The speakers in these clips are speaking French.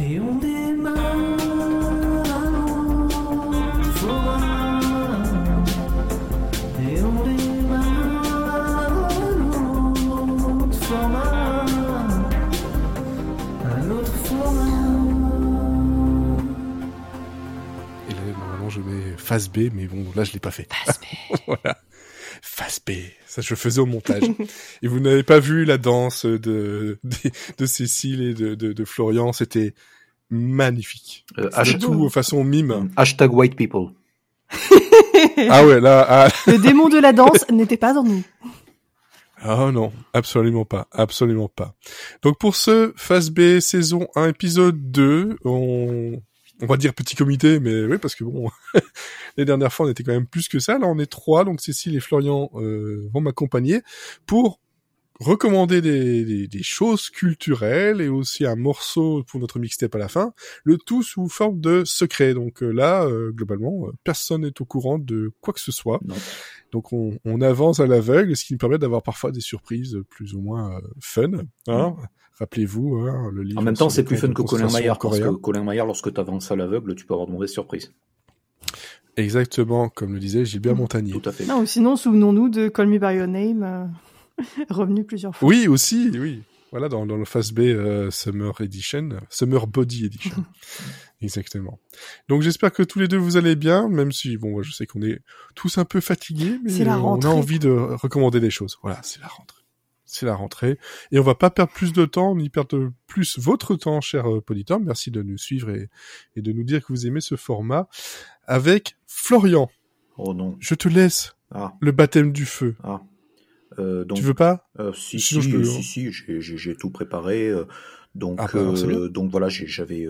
Et on démarre. Et on démarre un autre format. Un autre format. Et là, normalement, je mets face B, mais bon, là, je l'ai pas fait. Face B. voilà. Ça, je le faisais au montage. et vous n'avez pas vu la danse de, de, de Cécile et de, de, de Florian. C'était magnifique. Euh, hashtag, tout façon mime. hashtag white people. ah ouais, là, ah, Le démon de la danse n'était pas en nous. Ah non, absolument pas, absolument pas. Donc pour ce Phase B saison 1 épisode 2, on on va dire petit comité, mais oui parce que bon, les dernières fois on était quand même plus que ça. Là on est trois, donc Cécile et Florian euh, vont m'accompagner pour recommander des, des, des choses culturelles et aussi un morceau pour notre mixtape à la fin, le tout sous forme de secret. Donc euh, là, euh, globalement, euh, personne n'est au courant de quoi que ce soit. Non. Donc on, on avance à l'aveugle, ce qui nous permet d'avoir parfois des surprises plus ou moins euh, fun. Hein Rappelez-vous, hein, le livre. En même temps, c'est plus fun que Colin Maillard, parce que. Colin Maillard, lorsque tu avances à l'aveugle, tu peux avoir de mauvaises surprises. Exactement, comme le disait Gilbert Montagnier. Tout à fait. Non, sinon, souvenons-nous de Call Me By Your Name, euh, revenu plusieurs fois. Oui, aussi, oui. Voilà, dans, dans le Fast B euh, Summer Edition, Summer Body Edition. Exactement. Donc j'espère que tous les deux vous allez bien, même si, bon, moi, je sais qu'on est tous un peu fatigués, mais euh, on a envie de recommander des choses. Voilà, c'est la rentrée. C'est la rentrée. Et on va pas perdre plus de temps, ni perdre plus votre temps, cher euh, auditeurs. Merci de nous suivre et, et de nous dire que vous aimez ce format. Avec Florian, Oh non. je te laisse Ah, le baptême du feu. ah. Euh, donc, tu veux pas? euh, si, si, si, hein. si, j'ai- tout préparé. euh, donc, Ah, bah, donc voilà, j'avais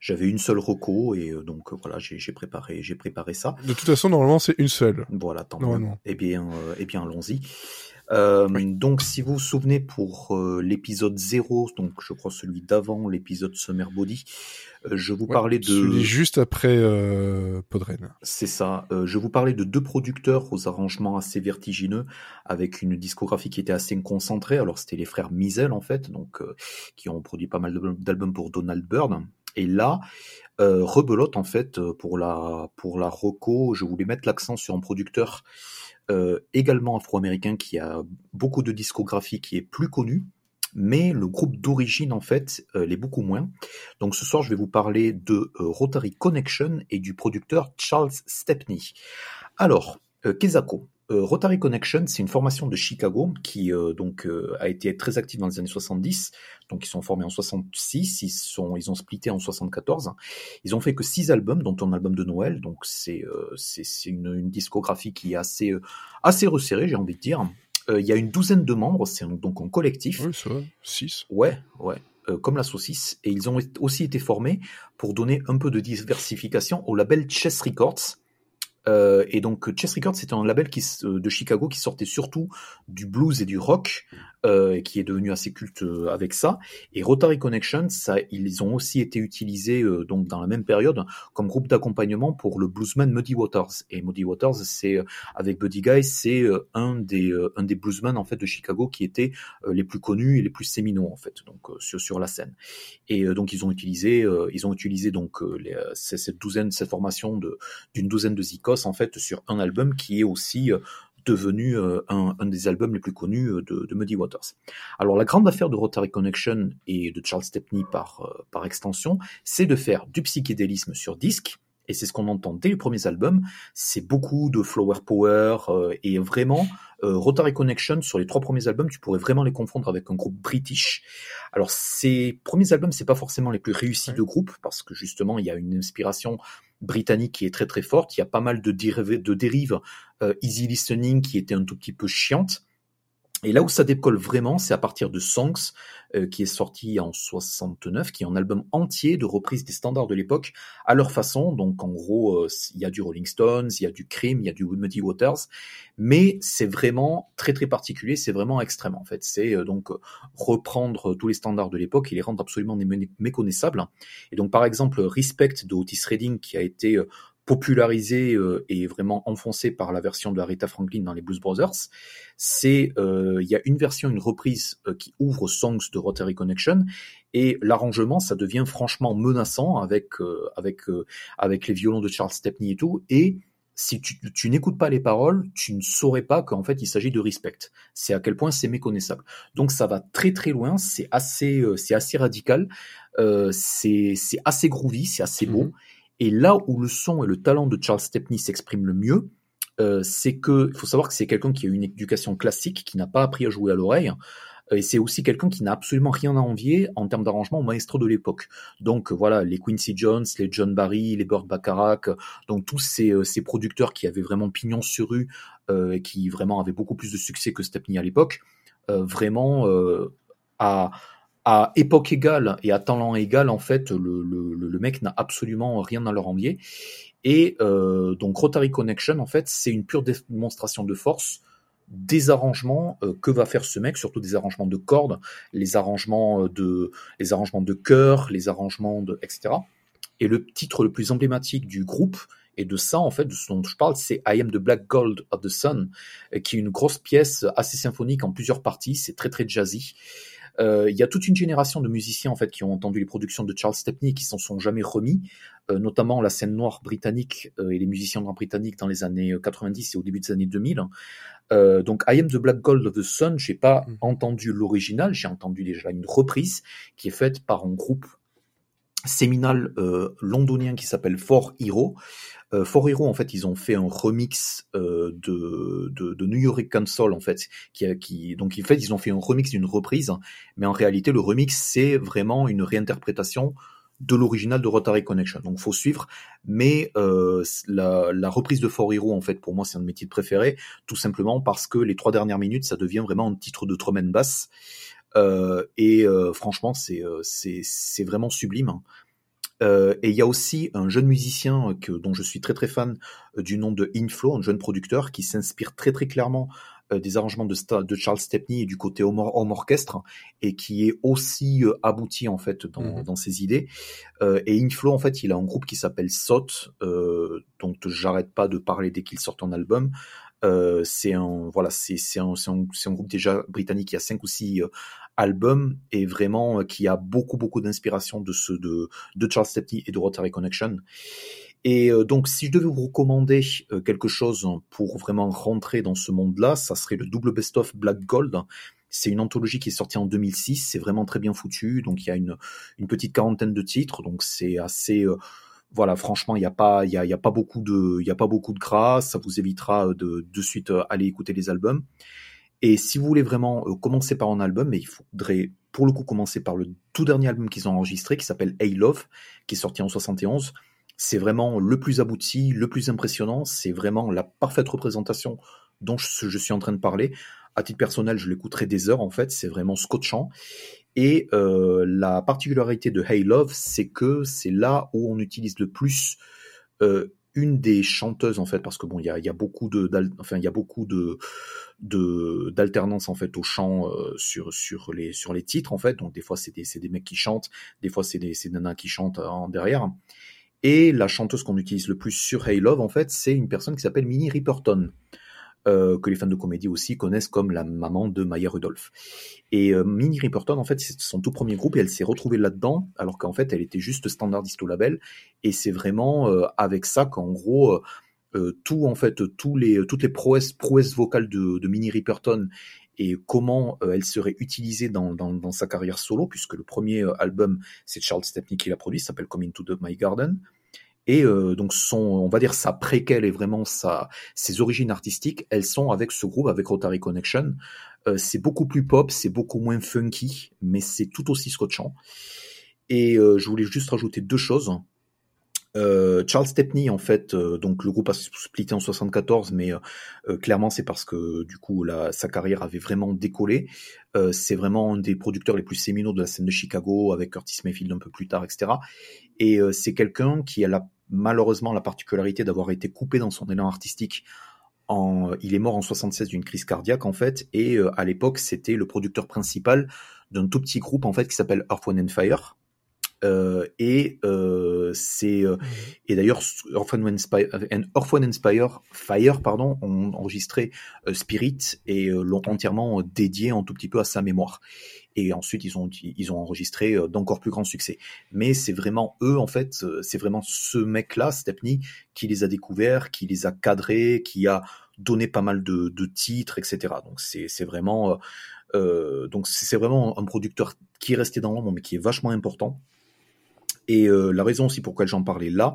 j'avais une seule reco et donc voilà, j'ai préparé j'ai préparé ça. De toute façon, normalement, c'est une seule. Voilà, tant mieux. Eh bien, eh bien, allons-y. Euh, Donc, si vous vous souvenez, pour euh, l'épisode 0, donc je crois celui d'avant, l'épisode Summer Body, euh, je vous Ouais, parlais de... Celui juste après euh, Podren. C'est ça. Euh, je vous parlais de deux producteurs aux arrangements assez vertigineux, avec une discographie qui était assez concentrée. Alors c'était les frères Mizel en fait, donc euh, qui ont produit pas mal d'al- d'albums pour Donald Byrd. Et là, euh, rebelote en fait euh, pour la pour la reco. Je voulais mettre l'accent sur un producteur euh, également afro-américain qui a beaucoup de discographie qui est plus connu. Mais le groupe d'origine, en fait, l'est beaucoup moins. Donc ce soir, je vais vous parler de Rotary Connection et du producteur Charles Stepney. Alors, Kezako. Euh, Rotary Connection, c'est une formation de Chicago qui euh, donc euh, a été très active dans les années 70. Donc ils sont formés en 66, ils sont ils ont splitté en 74. Ils ont fait que six albums, dont un album de Noël. Donc c'est c'est une, une discographie qui est assez assez resserrée, j'ai envie de dire. Il y a une douzaine de membres, c'est donc un collectif. Oui, ça. 6. Ouais, ouais. comme la saucisse. Et ils ont aussi été formés pour donner un peu de diversification au label Chess Records. Euh, et donc Chess Records, c'était un label qui, euh, de Chicago qui sortait surtout du blues et du rock, euh, qui est devenu assez culte euh, avec ça. Et Rotary Connection, ça, ils ont aussi été utilisés euh, donc dans la même période comme groupe d'accompagnement pour le bluesman Muddy Waters. Et Muddy Waters, c'est euh, avec Buddy Guy, c'est un des un des bluesmen en fait de Chicago qui était euh, les plus connus et les plus séminaux en fait donc sur sur la scène et donc ils ont utilisé ils ont utilisé donc les, cette douzaine cette formation de d'une douzaine de zikos en fait sur un album qui est aussi euh, devenu euh, un, des albums les plus connus euh, de, Muddy Waters. Alors la grande affaire de Rotary Connection et de Charles Stepney par extension, c'est de faire du psychédélisme sur disque et c'est ce qu'on entend dès les premiers albums. C'est beaucoup de flower power euh, et vraiment euh, Rotary Connection sur les trois premiers albums, tu pourrais vraiment les confondre avec un groupe british. Alors ces premiers albums, c'est pas forcément les plus réussis de groupe parce que justement il y a une inspiration britannique qui est très très forte. Il y a pas mal de dérives, de euh, easy listening qui étaient un tout petit peu chiantes. Et là où ça décolle vraiment, c'est à partir de Songs, euh, qui est sorti en 69, qui est un album entier de reprises des standards de l'époque à leur façon. Donc en gros, euh, il y a du Rolling Stones, il y a du Cream, il y a du Muddy Waters, mais c'est vraiment très très particulier, c'est vraiment extrême en fait. C'est euh, donc reprendre tous les standards de l'époque et les rendre absolument mé- méconnaissables. Et donc par exemple, Respect de Otis Redding, qui a été euh, popularisé euh, et vraiment enfoncé par la version de Aretha Franklin dans les Blues Brothers, c'est euh, il y a une version, une reprise euh, qui ouvre Songs de Rotary Connection Et l'arrangement, ça devient franchement menaçant avec avec avec les violons de Charles Stepney et tout. Et si tu, n'écoutes pas les paroles, tu ne saurais pas qu'en fait il s'agit de respect. C'est à quel point c'est méconnaissable. Donc ça va très très loin, c'est assez c'est assez radical, c'est c'est assez groovy, c'est assez beau. Mhm. Et là où le son et le talent de Charles Stepney s'expriment le mieux, euh, c'est que il faut savoir que c'est quelqu'un qui a une éducation classique, qui n'a pas appris à jouer à l'oreille. Euh, Et c'est aussi quelqu'un qui n'a absolument rien à envier en termes d'arrangement au maestro de l'époque. Donc euh, voilà, les Quincy Jones, les John Barry, les Burt Bacharach, euh, donc tous ces, ces producteurs qui avaient vraiment pignon sur rue euh, et qui vraiment avaient beaucoup plus de succès que Stepney à l'époque, euh, vraiment à, à époque égale et à talent égal, en fait, le, mec n'a absolument rien à leur envier. Et euh, donc Rotary Connection, en fait, c'est une pure démonstration de force des arrangements euh, que va faire ce mec, surtout des arrangements de cordes, les arrangements euh, de, les arrangements de chœur, les arrangements de, etc. Et le titre le plus emblématique du groupe et de ça, en fait, de ce dont je parle, c'est I Am the Black Gold of the Sun, qui est une grosse pièce assez symphonique en plusieurs parties. C'est très très jazzy. Euh, Il y a toute une génération de musiciens en fait qui ont entendu les productions de Charles Stepney et qui s'en sont jamais remis, euh, notamment la scène noire britannique euh, et les musiciens noirs britanniques dans les années 90 et au début des années 2000. Euh, donc I Am the Black Gold of the Sun, j'ai pas Mhm. entendu l'original, j'ai entendu déjà une reprise qui est faite par un groupe séminal euh, londonien qui s'appelle For Hero. Euh, For Hero, en fait, ils ont fait un remix euh, de, de, de New York Console, en fait, qui, qui donc en fait, ils ont fait un remix d'une reprise, mais en réalité, le remix c'est vraiment une réinterprétation de l'original de Rotary Connection. Donc, faut suivre, mais euh, la, la reprise de For Hero, en fait, pour moi, c'est un de mes titres préférés, tout simplement parce que les trois dernières minutes, ça devient vraiment un titre de drum and bass. Euh, et euh, franchement, c'est euh, c'est c'est vraiment sublime. Euh, et il y a aussi un jeune musicien que, dont je suis très très fan euh, du nom de Inflow, un jeune producteur qui s'inspire très très clairement euh, des arrangements de, Sta- de Charles Stepney et du côté home, or- home orchestre et qui est aussi euh, abouti en fait dans, Mhm. dans ses idées. Euh, et Inflow en fait il a un groupe qui s'appelle SOT, euh, dont j'arrête pas de parler dès qu'il sort un album. Euh, c'est un voilà c'est un, un, un groupe déjà britannique qui a cinq ou six euh, albums et vraiment euh, qui a beaucoup beaucoup d'inspiration de ceux de de Charles Stepney et de Rotary Connection. Et euh, donc, si je devais vous recommander quelque chose pour vraiment rentrer dans ce monde-là, ça serait le double best-of Black Gold. C'est une anthologie qui est sortie en 2006. C'est vraiment très bien foutu. Donc, il y a une, une petite quarantaine de titres. Donc, c'est assez. Voilà, franchement, il n'y a pas, il y a pas beaucoup de, il y a pas beaucoup de gras. Ça vous évitera euh, de de suite euh, aller écouter les albums. Et si vous voulez vraiment euh, commencer par un album, mais il faudrait pour le coup commencer par le tout dernier album qu'ils ont enregistré, qui s'appelle Hey Love, qui est sorti en 71. C'est vraiment le plus abouti, le plus impressionnant. C'est vraiment la parfaite représentation dont je, je suis en train de parler. À titre personnel, je l'écouterai des heures en fait. C'est vraiment scotchant. Et euh, la particularité de Hey Love, c'est que c'est là où on utilise le plus euh, une des chanteuses en fait, parce que bon, il y a, beaucoup de, enfin, il y a beaucoup de d'alternance en fait au chant euh, sur sur les sur les titres en fait. Donc des fois c'est des des mecs qui chantent, des fois c'est des c'est nanas qui chantent en derrière. Et la chanteuse qu'on utilise le plus sur Hey Love en fait, c'est une personne qui s'appelle Minnie Riperton. Euh, que les fans de comédie aussi connaissent comme la maman de Maya Rudolph. Et euh, Minnie Riperton, en fait, c'est son tout premier groupe et elle s'est retrouvée là-dedans, alors qu'en fait, elle était juste standardiste au label. Et c'est vraiment euh, avec ça qu'en gros, tout en fait, les, toutes les prouesses, vocales de, Minnie Riperton et comment elle serait utilisée dans, dans, dans sa carrière solo, puisque le premier album, c'est Charles Stepney qui l'a produit, s'appelle Come Into the My Garden. Et euh, donc son, on va dire sa préquelle et vraiment sa, ses origines artistiques, elles sont avec ce groupe, avec Rotary Connection. Euh, c'est beaucoup plus pop, c'est beaucoup moins funky, mais c'est tout aussi scotchant. Et euh, je voulais juste rajouter deux choses. Euh, Charles Stepney, en fait, euh, donc le groupe a splitté en 74, mais euh, clairement c'est parce que du coup sa carrière avait vraiment décollé. Euh, c'est vraiment un des producteurs les plus séminaux de la scène de Chicago, avec Curtis Mayfield un peu plus tard, etc. Et euh, c'est quelqu'un qui a la, malheureusement la particularité d'avoir été coupé dans son élan artistique. En, il est mort en 76 d'une crise cardiaque en fait, et euh, à l'époque c'était le producteur principal d'un tout petit groupe en fait qui s'appelle Earth, Wind and Fire Euh, et euh, c'est euh, et d'ailleurs Orphan Inspire, Orphan Inspire Fire pardon ont enregistré euh, Spirit et euh, l'ont entièrement dédié un tout petit peu à sa mémoire. Et ensuite ils ont ils ont enregistré euh, d'encore plus grand succès. Mais c'est vraiment eux en fait, euh, c'est vraiment ce mec là Stepney qui les a découverts, qui les a cadrés, qui a donné pas mal de, de titres, etc. Donc c'est c'est vraiment euh, donc c'est vraiment un producteur qui est resté dans l'ombre mais qui est vachement important. Et euh, la raison aussi pourquoi j'en parlais là,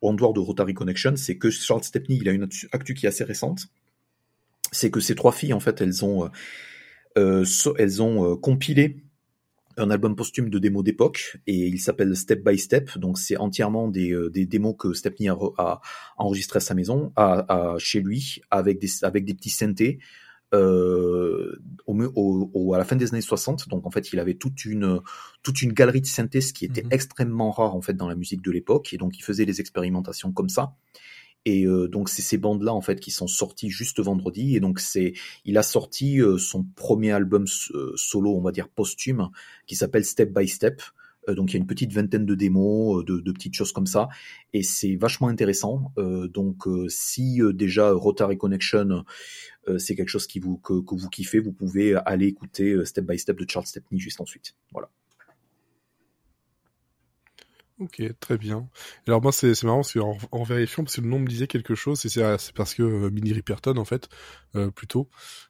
en dehors de Rotary Connection, c'est que Charles Stepney, il a une actu qui est assez récente. C'est que ces trois filles, en fait, elles ont, euh, so- elles ont euh, compilé un album posthume de démos d'époque et il s'appelle Step by Step. Donc c'est entièrement des, euh, des démos que Stepney a, a à sa maison, à, à- chez lui, avec des, avec des petits synthés. Euh, au, mu- au, au- à la fin des années 60, donc en fait il avait toute une toute une galerie de synthés, ce qui était Mhm. extrêmement rare en fait dans la musique de l'époque, et donc il faisait des expérimentations comme ça. Et euh, donc c'est ces bandes là en fait qui sont sorties juste vendredi, et donc c'est il a sorti euh, son premier album solo, on va dire posthume, qui s'appelle Step by Step. Euh, donc il y a une petite vingtaine de démos, euh, de, petites choses comme ça, et c'est vachement intéressant. Euh, donc si déjà Rotary Connection c'est quelque chose qui vous que, que vous kiffez, vous pouvez aller écouter Step by Step de Charles Stepney juste ensuite. Voilà. Ok, très bien. Alors moi c'est marrant parce qu'en en vérifiant parce que le nom me disait quelque chose et c'est parce que euh, Minnie Riperton en fait euh, plutôt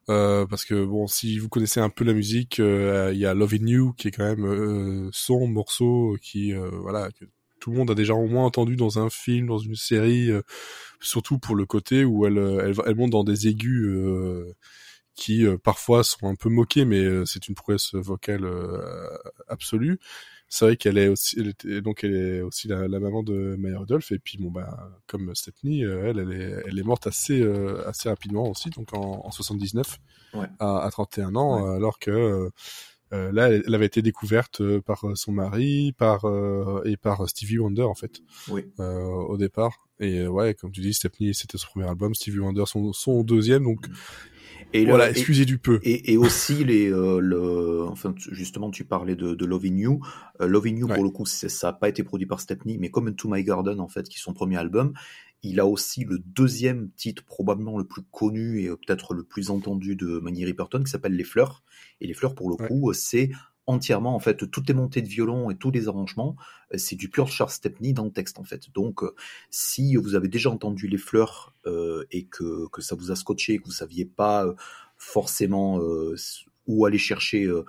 euh, parce que bon si vous connaissez un peu la musique euh, il y a Love in You qui est quand même euh, son morceau qui euh, voilà que tout le monde a déjà au moins entendu dans un film dans une série surtout pour le côté où elle elle, elle monte dans des aigus qui parfois sont un peu moqués mais c'est une prouesse vocale absolue c'est vrai qu'elle est aussi, elle était- donc elle est aussi la, la maman de Maya Rudolph et puis bon bah comme Stepney, euh, elle, elle est, elle est morte assez, euh, assez rapidement aussi, donc en, en 79 Ouais. à, à 31 ans, alors que euh, là elle, avait été découverte par son mari, par euh, et par Stevie Wonder en fait Oui. euh, au départ. Et ouais, comme tu dis, Stepney c'était son premier album, Stevie Wonder son, son deuxième, donc Et voilà, le- et- excusez du peu. Et, et aussi les euh, le enfin justement tu parlais de, de Love in You Euh, Love in You Ouais. pour le coup ça n'a pas été produit par Stepney mais comme To My Garden en fait qui est son premier album il a aussi le deuxième titre probablement le plus connu et euh, peut-être le plus entendu de Manny Riperton qui s'appelle Les Fleurs et Les Fleurs pour le Ouais. coup euh, c'est entièrement en fait toutes les montées de violon et tous les arrangements euh, c'est du pur Charles Stepney dans le texte en fait donc euh, si vous avez déjà entendu Les Fleurs euh, et que, que ça vous a scotché que vous saviez pas forcément euh, où aller chercher euh,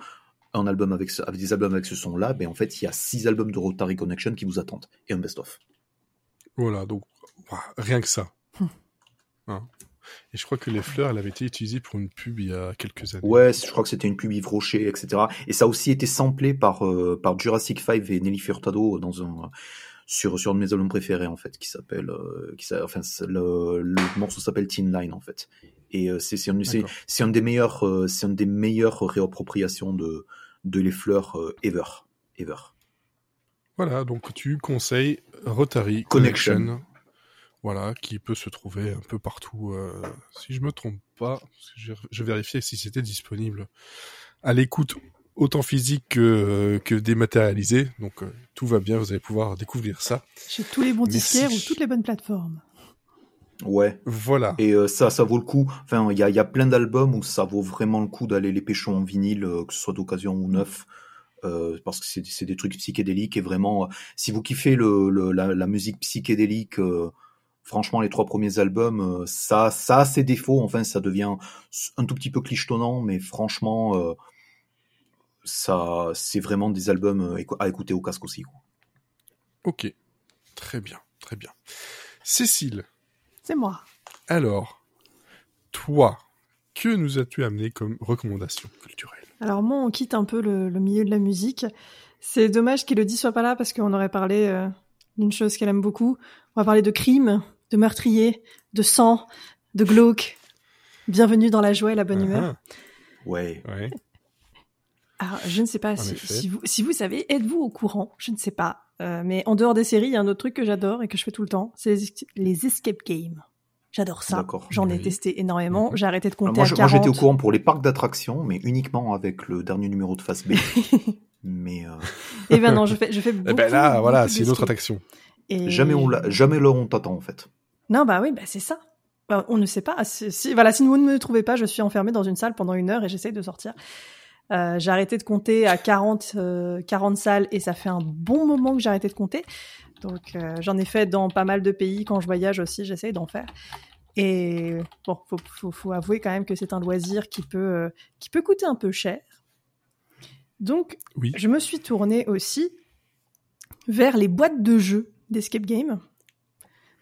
un album avec, ce, avec des albums avec ce son-là, ben en fait, il y a six albums de Rotary Connection qui vous attendent et un best-of. Voilà, donc rien que ça. Hum. Hein. Et je crois que les fleurs, elle avait été utilisée pour une pub il y a quelques années. Ouais, je crois que c'était une pub Yves Rocher, etc. Et ça a aussi été samplé par, euh, par Jurassic 5 et Nelly Furtado dans un, sur, sur un de mes albums préférés, en fait, qui s'appelle, euh, qui enfin, le, le morceau s'appelle Teen Line, en fait. Et euh, c'est, un, des meilleurs, euh, c'est un des meilleures réappropriations de, de les fleurs euh, ever. Ever. Voilà, donc tu conseilles Rotary Connection. Connection. Voilà, qui peut se trouver un peu partout, euh, si je me trompe pas, je, je vérifiais si c'était disponible à l'écoute autant physique que, euh, que dématérialisé. Donc euh, tout va bien, vous allez pouvoir découvrir ça. Chez tous les bons disquaires ou toutes les bonnes plateformes. Ouais. Voilà. Et euh, ça, ça vaut le coup. Enfin, il y a, il y a plein d'albums où ça vaut vraiment le coup d'aller les pécho en vinyle, euh, que ce soit d'occasion ou neuf, euh, parce que c'est c'est des trucs psychédéliques et vraiment, euh, si vous kiffez le, le- la, la musique psychédélique, euh, franchement, les trois premiers albums, euh, ça, ça a ses défauts. Enfin, ça devient un tout petit peu clichetonnant, mais franchement, euh, ça, c'est vraiment des albums euh, à écouter au casque aussi. quoi. Ok. Très bien, très bien. Cécile, C'est moi. alors, toi, que nous as-tu amené comme recommandation culturelle Alors moi, on quitte un peu le, le milieu de la musique. C'est dommage qu'Elodie soit pas là parce qu'on aurait parlé euh, d'une chose qu'elle aime beaucoup. On va parler de crime, de meurtrier, de sang, de glauque. Bienvenue dans la joie et la bonne humeur. Ouais. Ah, ouais. Alors, je ne sais pas si, vous, si vous savez, êtes-vous au courant? Je ne sais pas. Euh, mais en dehors des séries, il y a un autre truc que j'adore et que je fais tout le temps, c'est les, les escape games. J'adore ça. D'accord. J'en ai Oui. testé énormément. Mhm. J'ai arrêté de Alors, compter 40. moi, j'étais au courant pour les parcs d'attractions, mais uniquement avec le dernier numéro de Face B. Mais euh, Et ben non, je fais, je fais beaucoup. Eh ben là, voilà, c'est une autre attraction. Et- jamais on jamais là on t'attend en fait. Non, bah oui, bah c'est ça. Bah, on ne sait pas. Si, si- voilà, si vous ne me trouvez pas, je suis enfermée dans une salle pendant une heure et j'essaye de sortir. Euh, j'ai arrêté de compter à 40, euh, 40 salles et ça fait un bon moment que j'ai arrêté de compter. Donc euh, j'en ai fait dans pas mal de pays quand je voyage aussi, j'essaye d'en faire. Et bon, faut, faut, faut avouer quand même que c'est un loisir qui peut, euh, qui peut coûter un peu cher. Donc Oui. je me suis tournée aussi vers les boîtes de jeux d'escape game.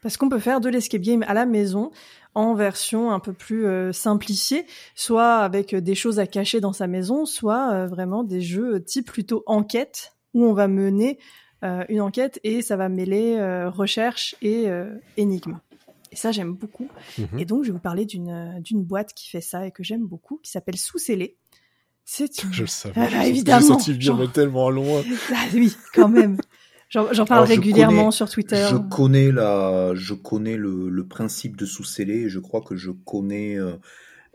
Parce qu'on peut faire de l'escape game à la maison en version un peu plus euh, simplifiée, soit avec euh, des choses à cacher dans sa maison, soit euh, vraiment des jeux type plutôt enquête, où on va mener euh, une enquête et ça va mêler recherche et énigme. Et ça, j'aime beaucoup. Mhm. Et donc, je vais vous parler d'une boîte qui fait ça et que j'aime beaucoup, qui s'appelle Sous Scellé. C'est une... Je le savais. Ah, je le- évidemment, J'ai senti venir genre- mais tellement loin. Ah oui, quand même. J'en parle régulièrement connais- sur Twitter. Je connais la, je connais le, le principe de sous-scellé et je crois que je connais euh,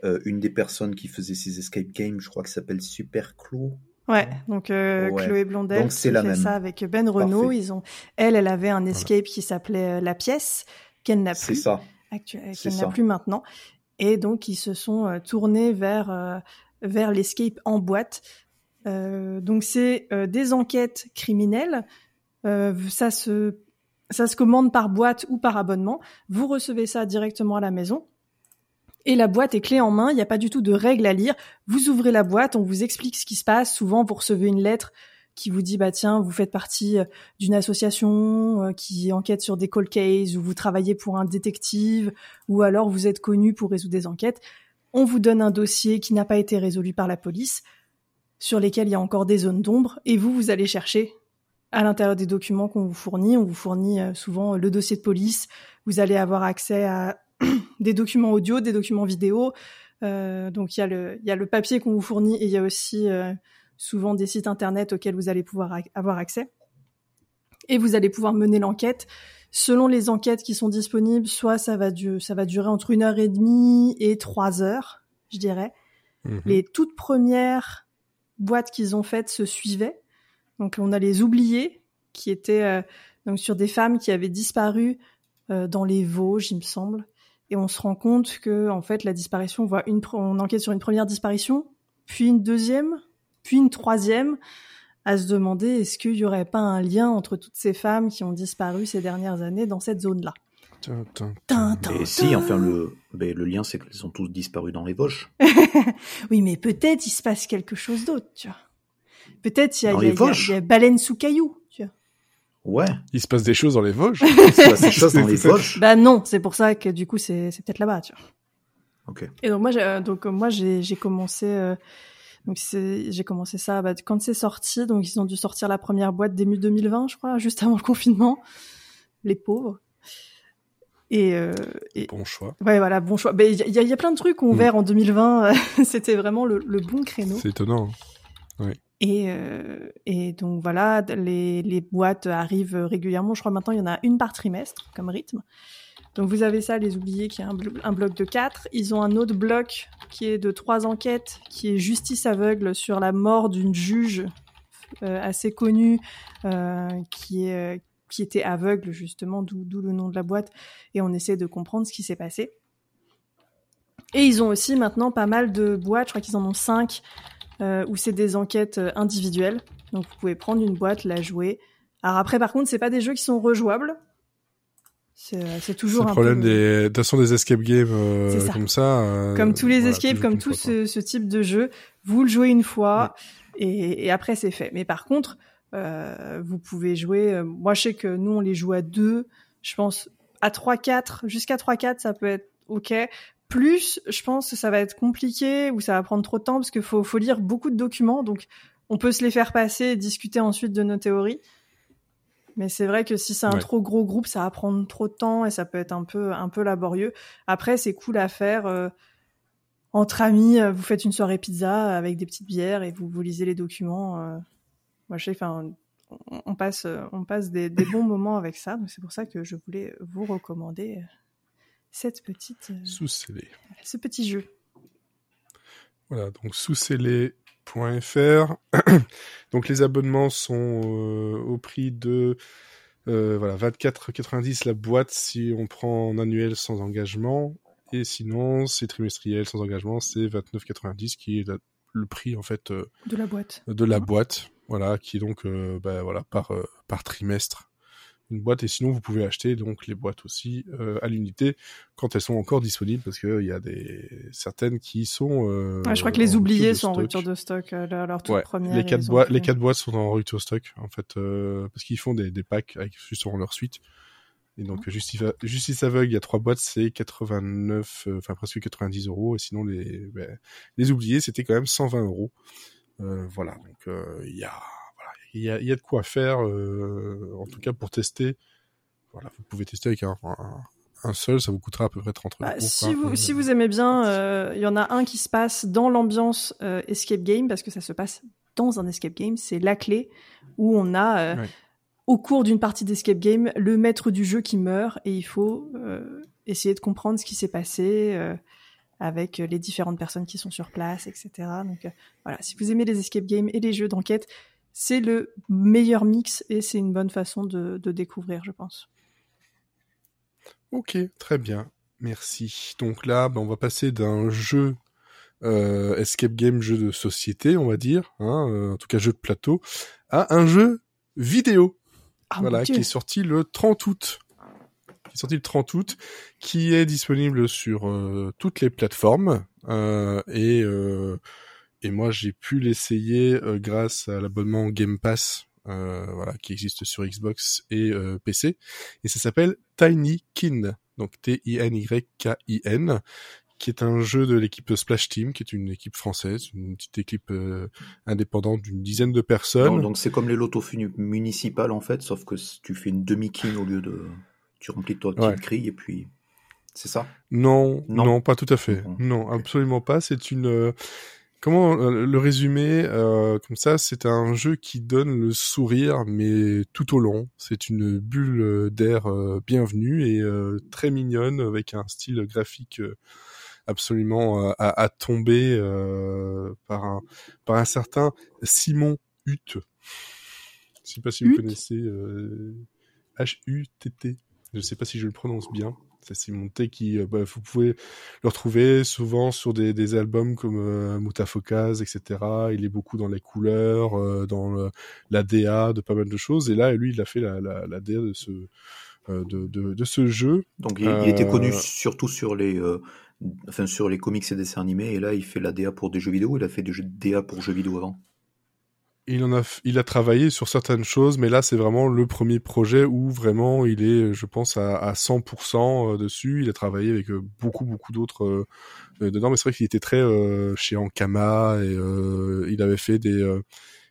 euh, une des personnes qui faisait ces escape games. Je crois qu'elle s'appelle Super Claw. Ouais, donc euh, Ouais. Chloé Blondel Donc, c'est qui la fait même. ça avec Ben Renault. Ils ont, elle, elle avait un escape qui s'appelait euh, La Pièce, qu'elle n'a C'est plus, ça. c'est qu'elle n'a ça. plus maintenant. Et donc ils se sont euh, tournés vers vers l'escape en boîte. Donc c'est des enquêtes criminelles. Euh, ça se ça se commande par boîte ou par abonnement. Vous recevez ça directement à la maison. Et la boîte est clé en main, il n'y a pas du tout de règles à lire. Vous ouvrez la boîte, on vous explique ce qui se passe. Souvent, vous recevez une lettre qui vous dit, bah tiens, vous faites partie euh, d'une association euh, qui enquête sur des cold cases, ou vous travaillez pour un détective, ou alors vous êtes connu pour résoudre des enquêtes. On vous donne un dossier qui n'a pas été résolu par la police, sur lesquels il y a encore des zones d'ombre, et vous, vous allez chercher à l'intérieur des documents qu'on vous fournit. On vous fournit euh, souvent le dossier de police. Vous allez avoir accès à des documents audio, des documents vidéo. Euh, donc il y a le il y a le papier qu'on vous fournit et il y a aussi euh, souvent des sites internet auxquels vous allez pouvoir avoir accès. Et vous allez pouvoir mener l'enquête. Selon les enquêtes qui sont disponibles, soit ça va, du- ça va durer entre une heure et demie et trois heures, je dirais. Mhm. Les toutes premières boîtes qu'ils ont faites se suivaient. Donc on a les oubliés qui étaient euh, donc sur des femmes qui avaient disparu euh, dans les Vosges, il me semble. Et on se rend compte que en fait la disparition, on voit une, pre- on enquête sur une première disparition, puis une deuxième, puis une troisième, à se demander est-ce qu'il y aurait pas un lien entre toutes ces femmes qui ont disparu ces dernières années dans cette zone-là? Et si, enfin le, ben, le lien c'est qu'ils ont tous disparu dans les Vosges. Oui, mais peut-être il se passe quelque chose d'autre, tu vois. Peut-être il y il y il y il y a baleine sous caillou, tu vois. Ouais. Il se passe des choses dans les Vosges. C'est pas ces choses dans les Vosges. Bah non, c'est pour ça que du coup c'est c'est peut-être là-bas, tu vois. Ok. Et donc moi j'ai euh, donc euh, moi j'ai j'ai commencé euh, donc j'ai commencé ça bah, quand c'est sorti donc ils ont dû sortir la première boîte début 2020 je crois juste avant le confinement les pauvres et, euh, et Bon choix. ouais voilà bon choix Mais il y, a- il y il plein de trucs qui ont Mm. ouvert en 2020 c'était vraiment le, le bon créneau C'est étonnant. hein. Et euh, et donc voilà les boîtes arrivent régulièrement je crois maintenant il y en a une par trimestre comme rythme donc vous avez ça, les oubliés, qui est un, blo- un bloc de 4. Ils ont un autre bloc qui est de trois enquêtes, qui est justice aveugle sur la mort d'une juge euh, assez connue, euh, qui, est, euh, qui était aveugle justement, d'où le nom de la boîte. Et on essaie de comprendre ce qui s'est passé. Et ils ont aussi maintenant pas mal de boîtes, je crois qu'ils en ont cinq, euh, où c'est des enquêtes euh, individuelles. Donc vous pouvez prendre une boîte, la jouer. Alors après, par contre, c'est pas des jeux qui sont rejouables. C'est euh, toujours le un problème peu... des, de toute façon, des escape games euh, ça. comme ça. euh, comme tous les voilà, escapes, comme tout ce, ce type de jeu, vous le jouez une fois et, et après c'est fait. Mais par contre, euh, vous pouvez jouer. moi, je sais que nous on les joue à deux. Je pense à 3-4, jusqu'à 3-4, ça peut être ok. Plus, je pense que ça va être compliqué ou ça va prendre trop de temps parce qu'il faut, faut lire beaucoup de documents. Donc, on peut se les faire passer et discuter ensuite de nos théories. Mais c'est vrai que si c'est un Ouais. trop gros groupe, ça va prendre trop de temps et ça peut être un peu, un peu laborieux. Après, c'est cool à faire. euh, entre amis, euh, vous faites une soirée pizza avec des petites bières et vous, vous lisez les documents. euh. Moi, je sais, enfin, on, on passe, on passe des, des bons moments avec ça. Donc, c'est pour ça que je voulais vous recommander cette petite, euh, Sous scellé. ce petit jeu. Voilà, donc sous-scellé.fr. Donc les abonnements sont euh, au prix de euh, voilà 24,90 la boîte si on prend en annuel sans engagement et sinon c'est trimestriel sans engagement c'est 29,90 qui est la- le prix en fait euh, De la boîte. de la boîte voilà qui est donc bah, voilà par par trimestre une boîte et sinon vous pouvez acheter donc les boîtes aussi euh, à l'unité quand elles sont encore disponibles parce que il y a des certaines qui sont euh, Ouais, je crois que les oubliés de sont en rupture de stock. euh, leur, leur toute Ouais, première. les quatre boîtes, les quatre boîtes sont en rupture stock en fait parce qu'ils font des, des packs avec justement leur suite. Et donc Justice, Justice aveugle, il y a trois boîtes, c'est 89, euh, enfin presque 90 euros. Et sinon les ben, les oubliés, c'était quand même 120 euros. Voilà, donc il y a il y a, y a de quoi faire euh, en tout cas pour tester. Voilà, vous pouvez tester avec un, un, un seul, ça vous coûtera à peu près 30 euros. Bah, si, vous, Euh, si vous aimez bien, euh, il y en a un qui se passe dans l'ambiance euh, escape game parce que ça se passe dans un escape game. C'est la clé où on a euh, Ouais. au cours d'une partie d'escape game le maître du jeu qui meurt et il faut euh, essayer de comprendre ce qui s'est passé euh, avec les différentes personnes qui sont sur place, etc. Donc euh, voilà, si vous aimez les escape games et les jeux d'enquête, c'est le meilleur mix et c'est une bonne façon de, de découvrir, je pense. Ok, très bien. Merci. Donc là, ben, on va passer d'un jeu euh, escape game, jeu de société, on va dire, hein, euh, en tout cas jeu de plateau, à un jeu vidéo, Ah, voilà, qui est sorti le 30 août. Qui est sorti le 30 août, qui est disponible sur euh, toutes les plateformes et et moi j'ai pu l'essayer euh, grâce à l'abonnement Game Pass, euh, voilà, qui existe sur Xbox et euh, PC, et ça s'appelle Tiny Kin, donc T-I-N-Y-K-I-N, qui est un jeu de l'équipe Splash Team, qui est une équipe française, une petite équipe euh, indépendante d'une dizaine de personnes. Donc donc c'est comme les lotos municipales en fait, sauf que tu fais une demi-king au lieu de... Tu remplis toi petite Ouais. grille et puis... C'est ça? Non, Non. non, pas tout à fait. Non, absolument pas. C'est une euh, comment euh, le résumer euh, comme ça C'est un jeu qui donne le sourire, mais tout au long. C'est une bulle d'air euh, bienvenue et euh, très mignonne avec un style graphique absolument à, à tomber euh, par un par un certain Simon Hutt. Je sais pas si vous connaissez euh, H-U-T-T. Je sais pas si je le prononce bien. C'est Simon T qui, euh, bah, vous pouvez le retrouver souvent sur des, des albums comme euh, Mutafokaz, etc. Il est beaucoup dans les couleurs, euh, dans le, la DA de pas mal de choses. Et là, lui, il a fait la, la, la DA de ce, euh, de, de, de ce jeu. Donc il, il était connu surtout sur les, enfin sur les comics et dessins animés, et là il fait la DA pour des jeux vidéo. Il a fait des jeux DA pour jeux vidéo avant. Il en a, il a travaillé sur certaines choses, mais là, c'est vraiment le premier projet où vraiment il est, je pense, à, à 100% dessus. Il a travaillé avec euh, beaucoup, beaucoup d'autres euh, euh, dedans, mais c'est vrai qu'il était très euh, chez Ankama et euh, il avait fait des euh,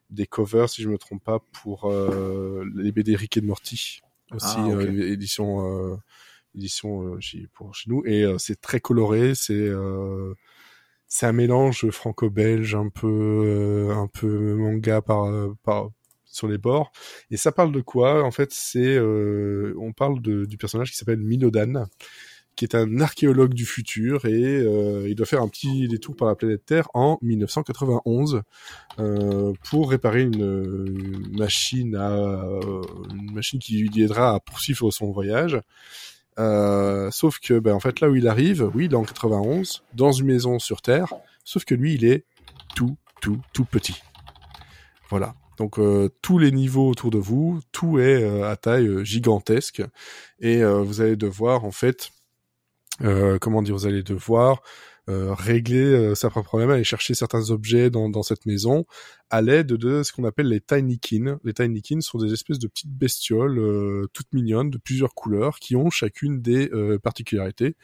des covers, si je me trompe pas, pour euh, les BD Rick et Morty aussi, Ah, euh, édition euh, édition euh, chez, pour chez nous, et euh, c'est très coloré, c'est euh, c'est un mélange franco-belge, un peu euh, un peu manga par euh, par sur les bords. Et ça parle de quoi? En fait, c'est euh, on parle de, du personnage qui s'appelle Minodan, qui est un archéologue du futur et euh, il doit faire un petit détour par la planète Terre en 1991 euh, pour réparer une, une machine à euh, une machine qui lui aidera à poursuivre son voyage. Euh, sauf que, ben, en fait, là où il arrive, oui, il est en 91, dans une maison sur Terre, sauf que lui, il est tout, tout, tout petit. Voilà. Donc euh, tous les niveaux autour de vous, tout est euh, à taille euh, gigantesque, et vous allez devoir, en fait, comment dire, vous allez devoir euh, régler euh, certains problèmes, aller chercher certains objets dans, dans cette maison à l'aide de ce qu'on appelle les Tinykin. Les Tinykin sont des espèces de petites bestioles euh, toutes mignonnes de plusieurs couleurs qui ont chacune des euh, particularités.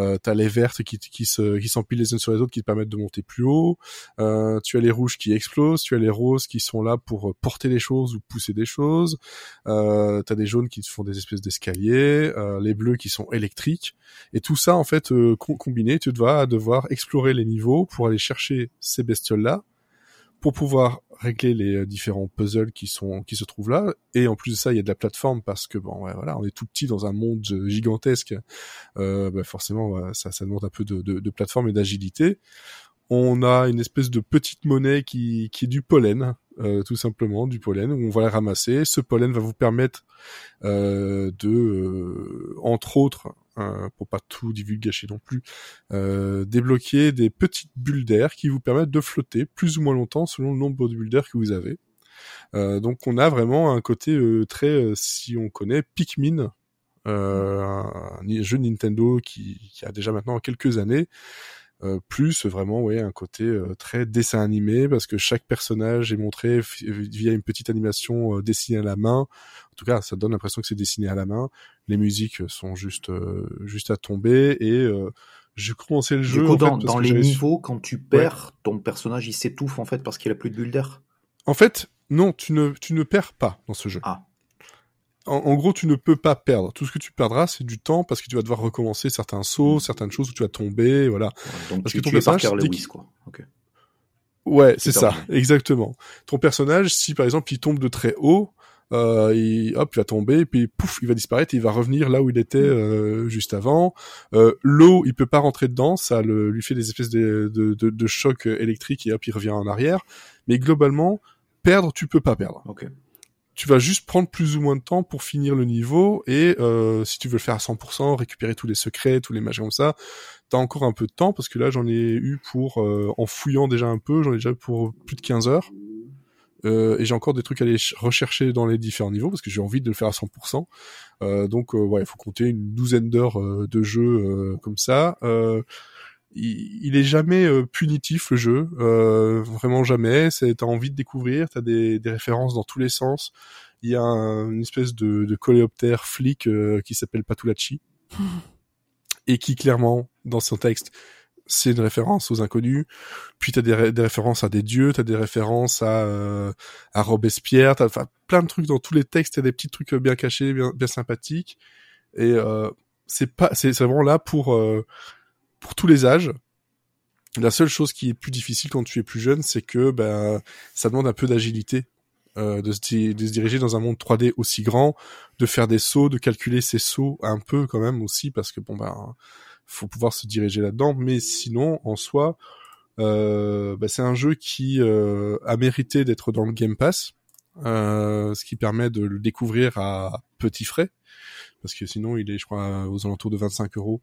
Euh, T'as les vertes qui, qui se qui s'empilent les unes sur les autres qui te permettent de monter plus haut. Euh, tu as les rouges qui explosent. Tu as les roses qui sont là pour porter des choses ou pousser des choses. Euh, T'as des jaunes qui font des espèces d'escaliers. Euh, les bleus qui sont électriques. Et tout ça en fait euh, com- combiné, tu vas devoir explorer les niveaux pour aller chercher ces bestioles là pour pouvoir régler les euh, différents puzzles qui sont qui se trouvent là. Et en plus de ça il y a de la plateforme parce que bon voilà on est tout petit dans un monde euh, gigantesque. Euh, bah, forcément ça demande un peu de, plateforme et d'agilité. On a une espèce de petite monnaie qui est du pollen euh, tout simplement, du pollen, où on va le ramasser. Ce pollen va vous permettre de, entre autres, euh, pour pas tout divulgacher non plus, euh, débloquer des petites bulles d'air qui vous permettent de flotter plus ou moins longtemps selon le nombre de bulles d'air que vous avez. Euh, donc on a vraiment un côté euh, très, si on connaît, Pikmin, un, un jeu Nintendo qui, qui a déjà maintenant quelques années, euh, plus vraiment ouais un côté euh, très dessin animé parce que chaque personnage est montré via une petite animation euh, dessinée à la main. En tout cas, ça donne l'impression que c'est dessiné à la main. Les musiques sont juste euh, juste à tomber et euh, j'ai commencé le Du jeu coup, en fait, dans, parce dans que les su- niveaux, quand tu perds, ton personnage il s'étouffe en fait parce qu'il a plus de bulles d'air. En fait, non, tu ne tu ne perds pas dans ce jeu. Ah. En, en gros, tu ne peux pas perdre. Tout ce que tu perdras, c'est du temps parce que tu vas devoir recommencer certains sauts, certaines choses où tu vas tomber, voilà. Ouais, Donc Parce tu, que ton personnage, dès Lewis quoi. Ouais, c'est ça, exactement. Ton personnage, si par exemple il tombe de très haut, euh, il, hop, il va tomber, et puis pouf, il va disparaître, et il va revenir là où il était euh, juste avant. Euh, L'eau, il peut pas rentrer dedans, ça le, lui fait des espèces de, de, de, de chocs électriques, et hop, il revient en arrière. Mais globalement, perdre, tu peux pas perdre. Ok. Tu vas juste prendre plus ou moins de temps pour finir le niveau, et euh, si tu veux le faire à 100%, récupérer tous les secrets, tous les machins comme ça, t'as encore un peu de temps, parce que là, j'en ai eu pour, euh, en fouillant déjà un peu, j'en ai déjà pour plus de 15 heures. Euh, et j'ai encore des trucs à aller ch- rechercher dans les différents niveaux parce que j'ai envie de le faire à 100%. Euh, donc ouais, il faut compter une douzaine d'heures de jeu comme ça. Il, il est jamais euh, punitif le jeu, euh, vraiment jamais. C'est t'as envie de découvrir, t'as des, des références dans tous les sens. Il y a un- une espèce de, de coléoptère flic euh, qui s'appelle Patulachi et qui clairement dans son texte c'est une référence aux inconnus. Puis t'as des, ré- des références à des dieux, t'as des références à, euh, à Robespierre, t'as enfin plein de trucs dans tous les textes, t'as des petits trucs bien cachés, bien, bien sympathiques. Et euh, c'est pas, c'est c'est vraiment là pour euh, pour tous les âges. La seule chose qui est plus difficile quand tu es plus jeune, c'est que ben ça demande un peu d'agilité. euh, de, se diriger dans un monde 3D aussi grand, de faire des sauts, de calculer ses sauts un peu quand même aussi, parce que bon ben faut pouvoir se diriger là-dedans. Mais sinon, en soi, euh, bah, c'est un jeu qui euh, a mérité d'être dans le Game Pass, euh, ce qui permet de le découvrir à petit frais, parce que sinon il est, je crois, aux alentours de 25 euros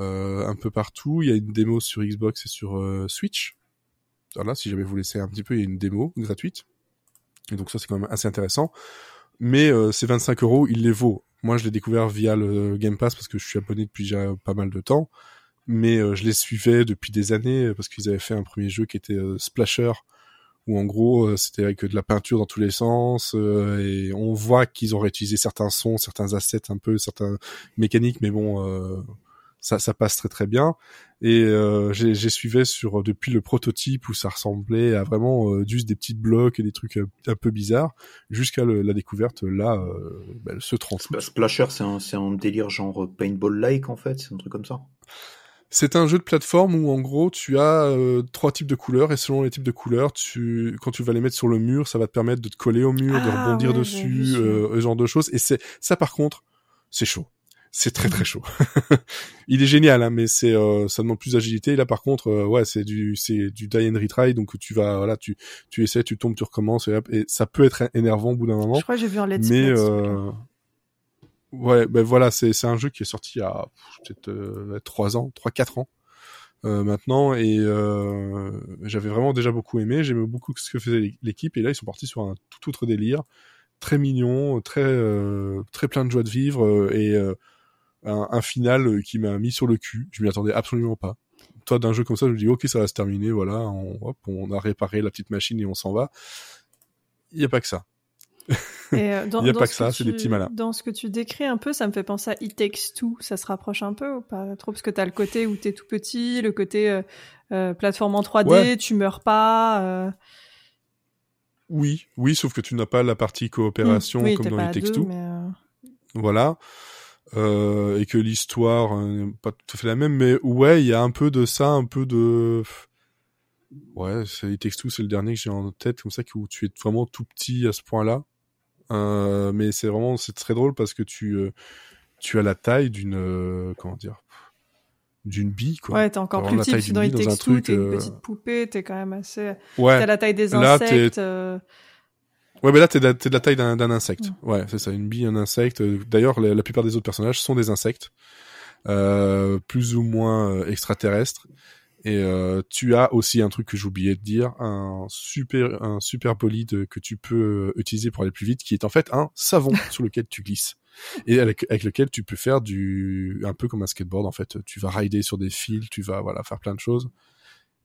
euh, un peu partout. Il y a une démo sur Xbox et sur euh, Switch. Voilà, si jamais vous laissez un petit peu, il y a une démo gratuite. Et donc ça c'est quand même assez intéressant. Mais euh, ces 25 euros, il les vaut. Moi, je l'ai découvert via le Game Pass parce que je suis abonné depuis déjà pas mal de temps. Mais je les suivais depuis des années parce qu'ils avaient fait un premier jeu qui était Splasher, où en gros euh, c'était avec de la peinture dans tous les sens euh, et on voit qu'ils ont réutilisé certains sons, certains assets un peu, certains mécaniques, mais bon, euh, ça, ça passe très très bien. Et euh, j'ai suivi sur depuis le prototype où ça ressemblait à vraiment euh, juste des petits blocs et des trucs euh, un peu bizarres, jusqu'à la découverte là, euh, bah, ce 30 août. Sp- Splasher, c'est un, un délire genre paintball-like en fait, c'est un truc comme ça. C'est un jeu de plateforme où en gros tu as euh, trois types de couleurs et selon les types de couleurs, tu quand tu vas les mettre sur le mur, ça va te permettre de te coller au mur, de Ah, rebondir ouais, dessus, euh, ce genre de choses. Et c'est ça par contre, c'est chaud. C'est très très chaud. Il est génial, hein, mais c'est euh, ça demande plus d'agilité. Là par contre, euh, ouais, c'est du c'est du die and retry, donc tu vas voilà, tu tu essaies, tu tombes, tu recommences et, ça peut être énervant au bout d'un moment. Je crois que j'ai vu un let's Mais play. de ce euh, truc-là. Ouais, ben voilà, c'est c'est un jeu qui est sorti il y a peut-être euh, trois ans, trois quatre ans euh, maintenant, et euh, j'avais vraiment déjà beaucoup aimé. J'aimais beaucoup ce que faisait l'équipe, et là ils sont partis sur un tout autre délire, très mignon, très euh, très plein de joie de vivre, euh, et un, un final qui m'a mis sur le cul. Je m'y attendais absolument pas. Toi, d'un jeu comme ça, je me dis ok, ça va se terminer, voilà, on, hop, on a réparé la petite machine et on s'en va. Il y a pas que ça. Et, euh, dans- Il y a pas que ça, c'est des tu- petits malins. Dans ce que tu décris un peu, ça me fait penser à It Takes Two. Ça se rapproche un peu ou pas trop? Parce que t'as le côté où t'es tout petit, le côté euh, euh, plateforme en 3D, Ouais. tu meurs pas. euh, Oui, oui, sauf que tu n'as pas la partie coopération oui, comme dans les à deux, euh, Voilà. Et que l'histoire euh, n'est pas tout à fait la même, mais ouais, il y a un peu de ça, un peu de... Ouais, c'est les textos, c'est le dernier que j'ai en tête, comme ça, où tu es vraiment tout petit à ce point-là. Euh, mais c'est vraiment, c'est très drôle parce que tu, euh, tu as la taille d'une, euh, comment dire, d'une bille, quoi. Ouais, t'es encore plus petit, parce que dans Two, truc, t'es une petite poupée, t'es quand même assez... Ouais. T'as la taille des insectes. Ouais, mais là, t'es de, la- t'es de la taille d'un insecte. Ouais, c'est ça, une bille, un insecte. D'ailleurs, la, la plupart des autres personnages sont des insectes, plus ou moins extraterrestres. Et euh, tu as aussi un truc que j'oubliais de dire, un super, un super bolide que tu peux euh, utiliser pour aller plus vite, qui est en fait un savon sur lequel tu glisses et avec, avec lequel tu peux faire du, un peu comme un skateboard en fait. Tu vas rider sur des fils, tu vas voilà faire plein de choses.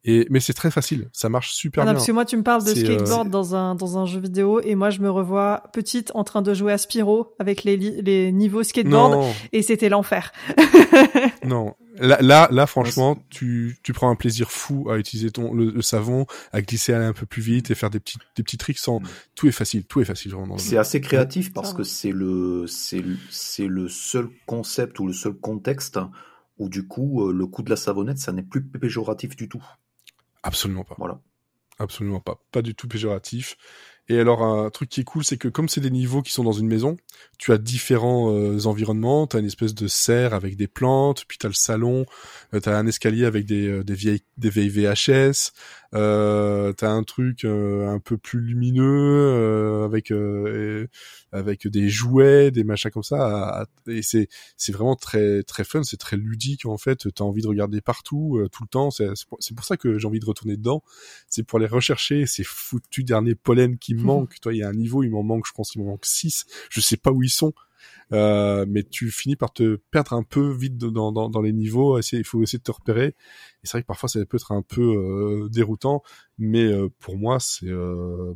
Et mais c'est très facile, ça marche super Ah non, bien. parce que moi, tu me parles de euh, skateboard dans un dans un jeu vidéo et moi, je me revois petite en train de jouer à Spyro avec les les niveaux skateboard Non, et c'était l'enfer. Non, là, là, là, franchement, tu, tu prends un plaisir fou à utiliser ton le, le savon, à glisser aller un peu plus vite et faire des petits des petits tricks sans. Mm. Tout est facile, tout est facile vraiment. C'est assez créatif parce que va. c'est le, c'est le, c'est le seul concept ou le seul contexte où du coup euh, le coup de la savonnette ça n'est plus péjoratif du tout. Absolument pas. Voilà. Absolument pas. Pas du tout péjoratif. Et alors, un truc qui est cool, c'est que comme c'est des niveaux qui sont dans une maison, tu as différents euh, environnements. Tu as une espèce de serre avec des plantes, puis tu as le salon, euh, tu as un escalier avec des, euh, des, vieilles, des vieilles VHS, euh, tu as un truc euh, un peu plus lumineux euh, avec, euh, avec des jouets, des machins comme ça. à- à- et c'est c'est vraiment très très fun, c'est très ludique en fait. Tu as envie de regarder partout, euh, tout le temps. C'est c'est pour, pour ça que j'ai envie de retourner dedans c'est pour aller rechercher ces foutus derniers pollens qui me manquent. Toi, il y a un niveau, il m'en manque, je pense qu'il m'en manque 6. Je sais pas où ils sont. Euh, mais tu finis par te perdre un peu vite dans, dans, dans les niveaux. Il faut essayer de te repérer. Et c'est vrai que parfois, ça peut être un peu euh, déroutant. Mais euh, pour moi, c'est,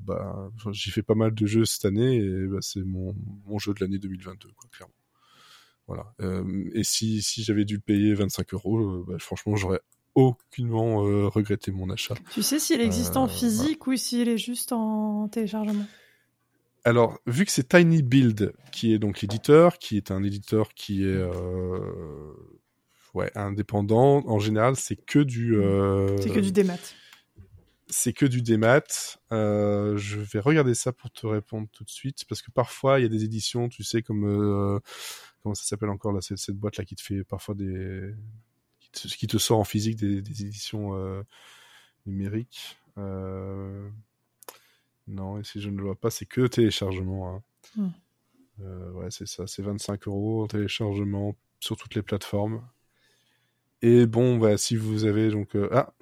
bah, j'ai fait pas mal de jeux cette année et bah, c'est mon, mon jeu de l'année 2022, quoi, clairement. Voilà. Et si, si j'avais dû le payer 25 euros, bah, franchement, j'aurais aucunement regretté mon achat. Tu sais s'il existe en physique ou s'il est juste en téléchargement? Alors, vu que c'est Tiny Build qui est donc l'éditeur, qui est un éditeur qui est euh, ouais indépendant, en général, c'est que du euh, C'est que du démat. c'est que du démat. Euh, je vais regarder ça pour te répondre tout de suite, parce que parfois il y a des éditions, tu sais, comme euh, comment ça s'appelle encore là, cette, cette boîte là qui te fait parfois des qui te, qui te sort en physique des, des éditions euh, numériques. Non, et si je ne le vois pas, c'est que téléchargement. Hein. Hmm. Euh, ouais, c'est ça, c'est 25 euros en téléchargement sur toutes les plateformes. Et bon, bah, si vous avez donc euh, ah,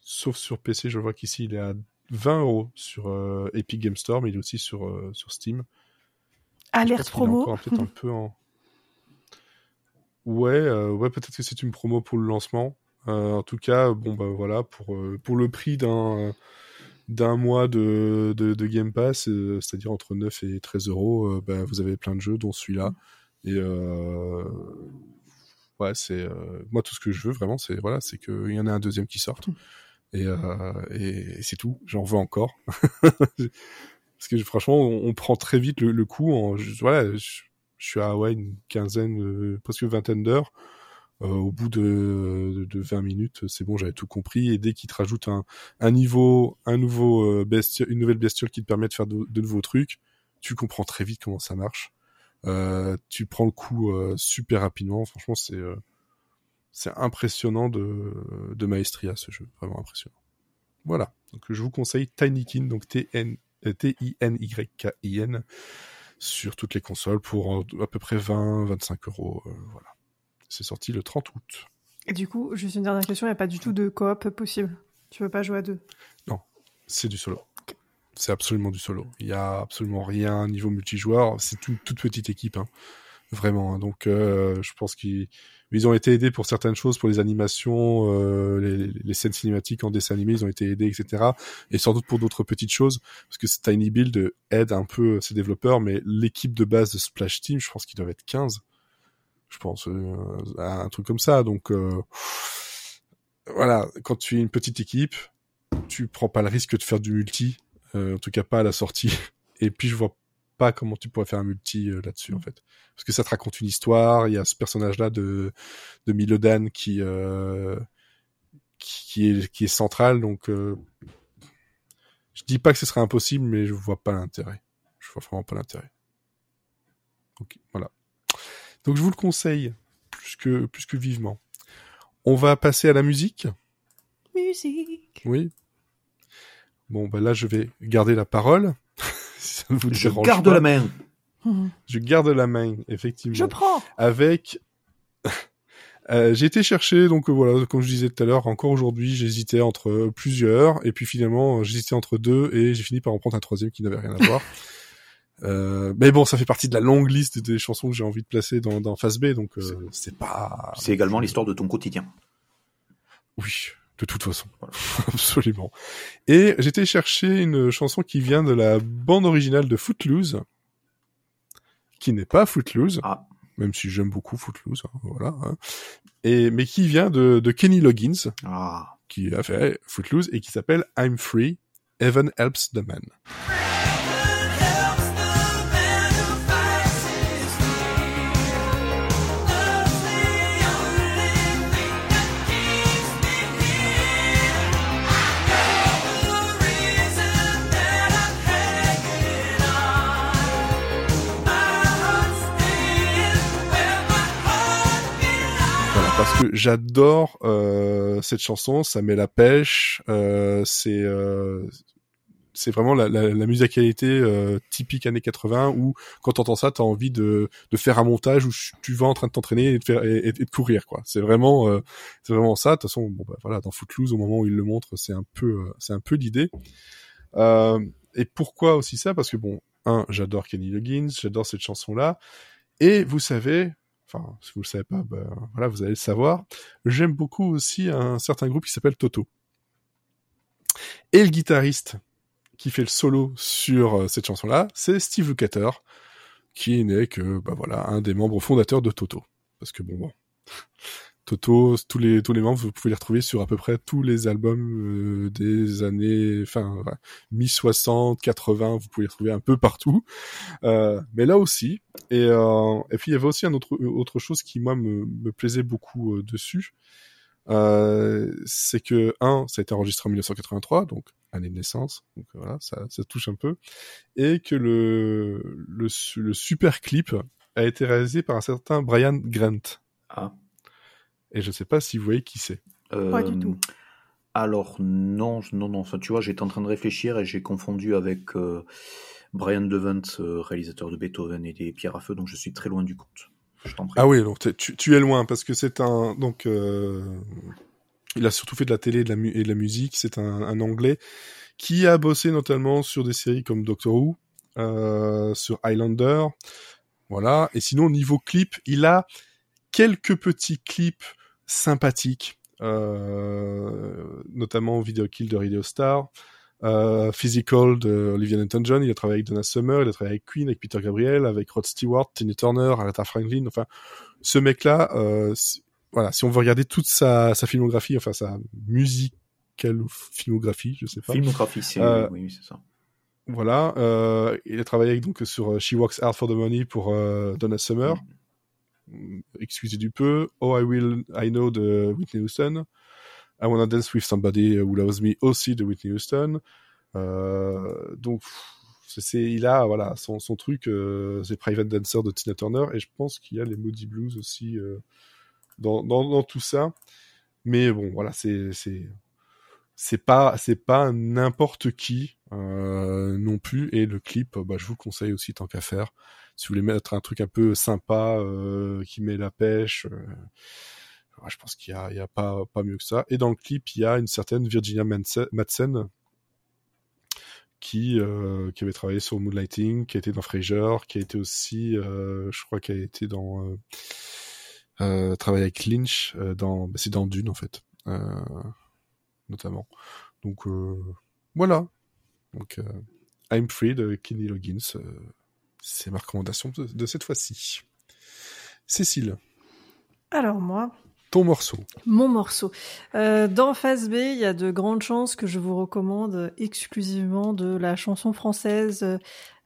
sauf sur PC, je vois qu'ici il est à 20 euros sur euh, Epic Game Store, mais il est aussi sur sur Steam. Alerte promo. peut-être un peu en. Ouais, ouais, peut-être que c'est une promo pour le lancement. En tout cas, bon bah voilà, pour pour le prix d'un d'un mois de, de, de Game Pass, euh, c'est-à-dire entre 9 et 13 euros, euh, bah, vous avez plein de jeux, dont celui-là. Et euh, ouais, c'est euh, moi tout ce que je veux vraiment, c'est voilà, c'est qu'il y en ait un deuxième qui sorte. Et, euh, et, et c'est tout. J'en veux encore. Parce que franchement, on, on prend très vite le, le coup. En, je- voilà, je, je suis à ouais, une quinzaine, presque vingtaine d'heures. Euh, au bout de, de, de 20 minutes, c'est bon, j'avais tout compris. Et dès qu'ils te rajoutent un, niveau, un nouveau euh, bestiole, une nouvelle bestiole qui te permet de faire de, nouveaux trucs, tu comprends très vite comment ça marche. Euh, tu prends le coup super rapidement. Franchement, c'est impressionnant de, de maestria ce jeu, vraiment impressionnant. Voilà. Donc je vous conseille Tinykin, donc T-I-N-Y-K-I-N sur toutes les consoles pour à peu près 20-25 euros. euh, voilà. C'est sorti le 30 août. Et du coup, juste une dernière question, il n'y a pas du tout de coop possible? Tu veux pas jouer à deux? C'est du solo. C'est absolument du solo. Il y a absolument rien niveau multijoueur. C'est une toute petite équipe, hein. vraiment. hein. Donc, euh, je pense qu'ils ils ont été aidés pour certaines choses, pour les animations, euh, les, les scènes cinématiques en dessin animé, ils ont été aidés, etc. Et sans doute pour d'autres petites choses, parce que Tiny Build aide un peu ses développeurs, mais l'équipe de base de Splash Team, je pense qu'ils doivent être 15. Je pense euh, à un truc comme ça. Donc, euh, voilà, quand tu es une petite équipe, tu prends pas le risque de faire du multi, euh, en tout cas pas à la sortie. Et puis je vois pas comment tu pourrais faire un multi euh, là-dessus en fait, parce que ça te raconte une histoire. Il y a ce personnage-là de de Milodan qui euh, qui est qui est central, donc euh, je dis pas que ce serait impossible, mais je vois pas l'intérêt. Je vois vraiment pas l'intérêt. Ok, voilà. Donc je vous le conseille plus que plus que vivement. On va passer à la musique. Musique. Oui. Bon, bah là, je vais garder la parole. ça ne vous Je dérange garde pas. la main. Je garde la main, effectivement. Je prends. avec Euh, j'ai été chercher donc euh, voilà comme je disais tout à l'heure encore aujourd'hui j'hésitais entre plusieurs et puis finalement j'hésitais entre deux et j'ai fini par en prendre un troisième qui n'avait rien à voir Euh, mais bon ça fait partie de la longue liste des chansons que j'ai envie de placer dans, dans Phase B donc euh, c'est pas C'est également l'histoire de ton quotidien. oui de toute façon absolument et été chercher une chanson qui vient de la bande originale de Footloose qui n'est pas Footloose Ah, même si j'aime beaucoup Footloose, hein, voilà. hein. Et mais qui vient de, de Kenny Loggins, ah. qui a fait Footloose et qui s'appelle I'm Free, Heaven Helps the Man. J'adore euh, cette chanson, ça met la pêche, euh, c'est euh, c'est vraiment la, la, la musicalité euh, typique années 80 où quand t'entends ça, t'as envie de, de faire un montage où tu vas en train de t'entraîner et de faire et, de courir quoi. C'est vraiment euh, c'est vraiment ça. De toute façon, bon bah voilà, dans Footloose au moment où il le montre, c'est un peu euh, c'est un peu l'idée. Et pourquoi aussi ça? Parce que bon, un, j'adore Kenny Loggins, j'adore cette chanson là, et vous savez, enfin si vous le savez pas, bah, voilà, vous allez le savoir. J'aime beaucoup aussi un certain groupe qui s'appelle Toto. Et le guitariste qui fait le solo sur euh, cette chanson-là, c'est Steve Lukather, qui n'est que bah voilà un des membres fondateurs de Toto. Parce que bon, bon Toto, tous les tous les membres, vous pouvez les retrouver sur à peu près tous les albums euh, des années, enfin mi 60, 80, vous pouvez les retrouver un peu partout. Euh, mais là aussi, et euh, et puis il y avait aussi un autre autre chose qui moi me, me plaisait beaucoup euh, dessus, euh, c'est que un, ça a été enregistré en 1983, donc année de naissance, donc voilà, ça ça touche un peu, et que le le, le super clip a été réalisé par un certain Brian Grant. Ah. Et je sais pas si vous voyez qui c'est. Pas du Euh, tout. Alors non, non, non. Enfin, tu vois, j'étais en train de réfléchir et j'ai confondu avec euh, Brian Devent, euh, réalisateur de Beethoven et des Pierres à feu, donc je suis très loin du compte. Je t'en prie. Ah oui, donc tu, tu es loin parce que c'est un donc euh, il a surtout fait de la télé et de la, mu- et de la musique. C'est un, un anglais qui a bossé notamment sur des séries comme Doctor Who, euh, sur Highlander, voilà. Et sinon niveau clip, il a quelques petits clips sympathiques, euh, notamment Video Kill de Radio Star. Euh, Physical de Olivia Newton-John, il a travaillé avec Donna Summer, il a travaillé avec Queen, avec Peter Gabriel, avec Rod Stewart, Tina Turner, Aretha Franklin, enfin, ce mec-là, euh, si- voilà, si on veut regarder toute sa, sa filmographie, enfin sa musicale ou filmographie, je sais pas. Filmographie, c'est Euh, oui, c'est ça. Voilà, euh, il a travaillé donc sur She Works Hard for the Money pour euh, Donna Summer, Excusez du peu, Oh I Will I Know de Whitney Houston, I Wanna Dance with Somebody Who Loves Me aussi de Whitney Houston. Euh, donc c'est il a voilà son, son truc euh, c'est Private Dancer de Tina Turner et je pense qu'il y a les Moody Blues aussi euh, dans, dans dans tout ça. Mais bon voilà c'est c'est c'est pas c'est pas n'importe qui euh, non plus. Et le clip bah, je vous le conseille aussi tant qu'à faire. Si vous voulez mettre un truc un peu sympa euh, qui met la pêche euh, je pense qu'il y a il y a pas pas mieux que ça. Et dans le clip il y a une certaine Virginia Madsen qui euh, qui avait travaillé sur Moonlighting qui a été dans Frasier qui a été aussi euh, je crois qu'elle a été dans euh, euh, travaillé avec Lynch euh, dans bah, c'est dans Dune en fait. Euh, notamment. Donc euh, voilà. Donc euh, I'm Free de Kenny Loggins, euh, c'est ma recommandation de, de cette fois-ci. Cécile, Alors moi, ton morceau. mon morceau. Euh, dans Phase B, il y a de grandes chances que je vous recommande exclusivement de la chanson française euh,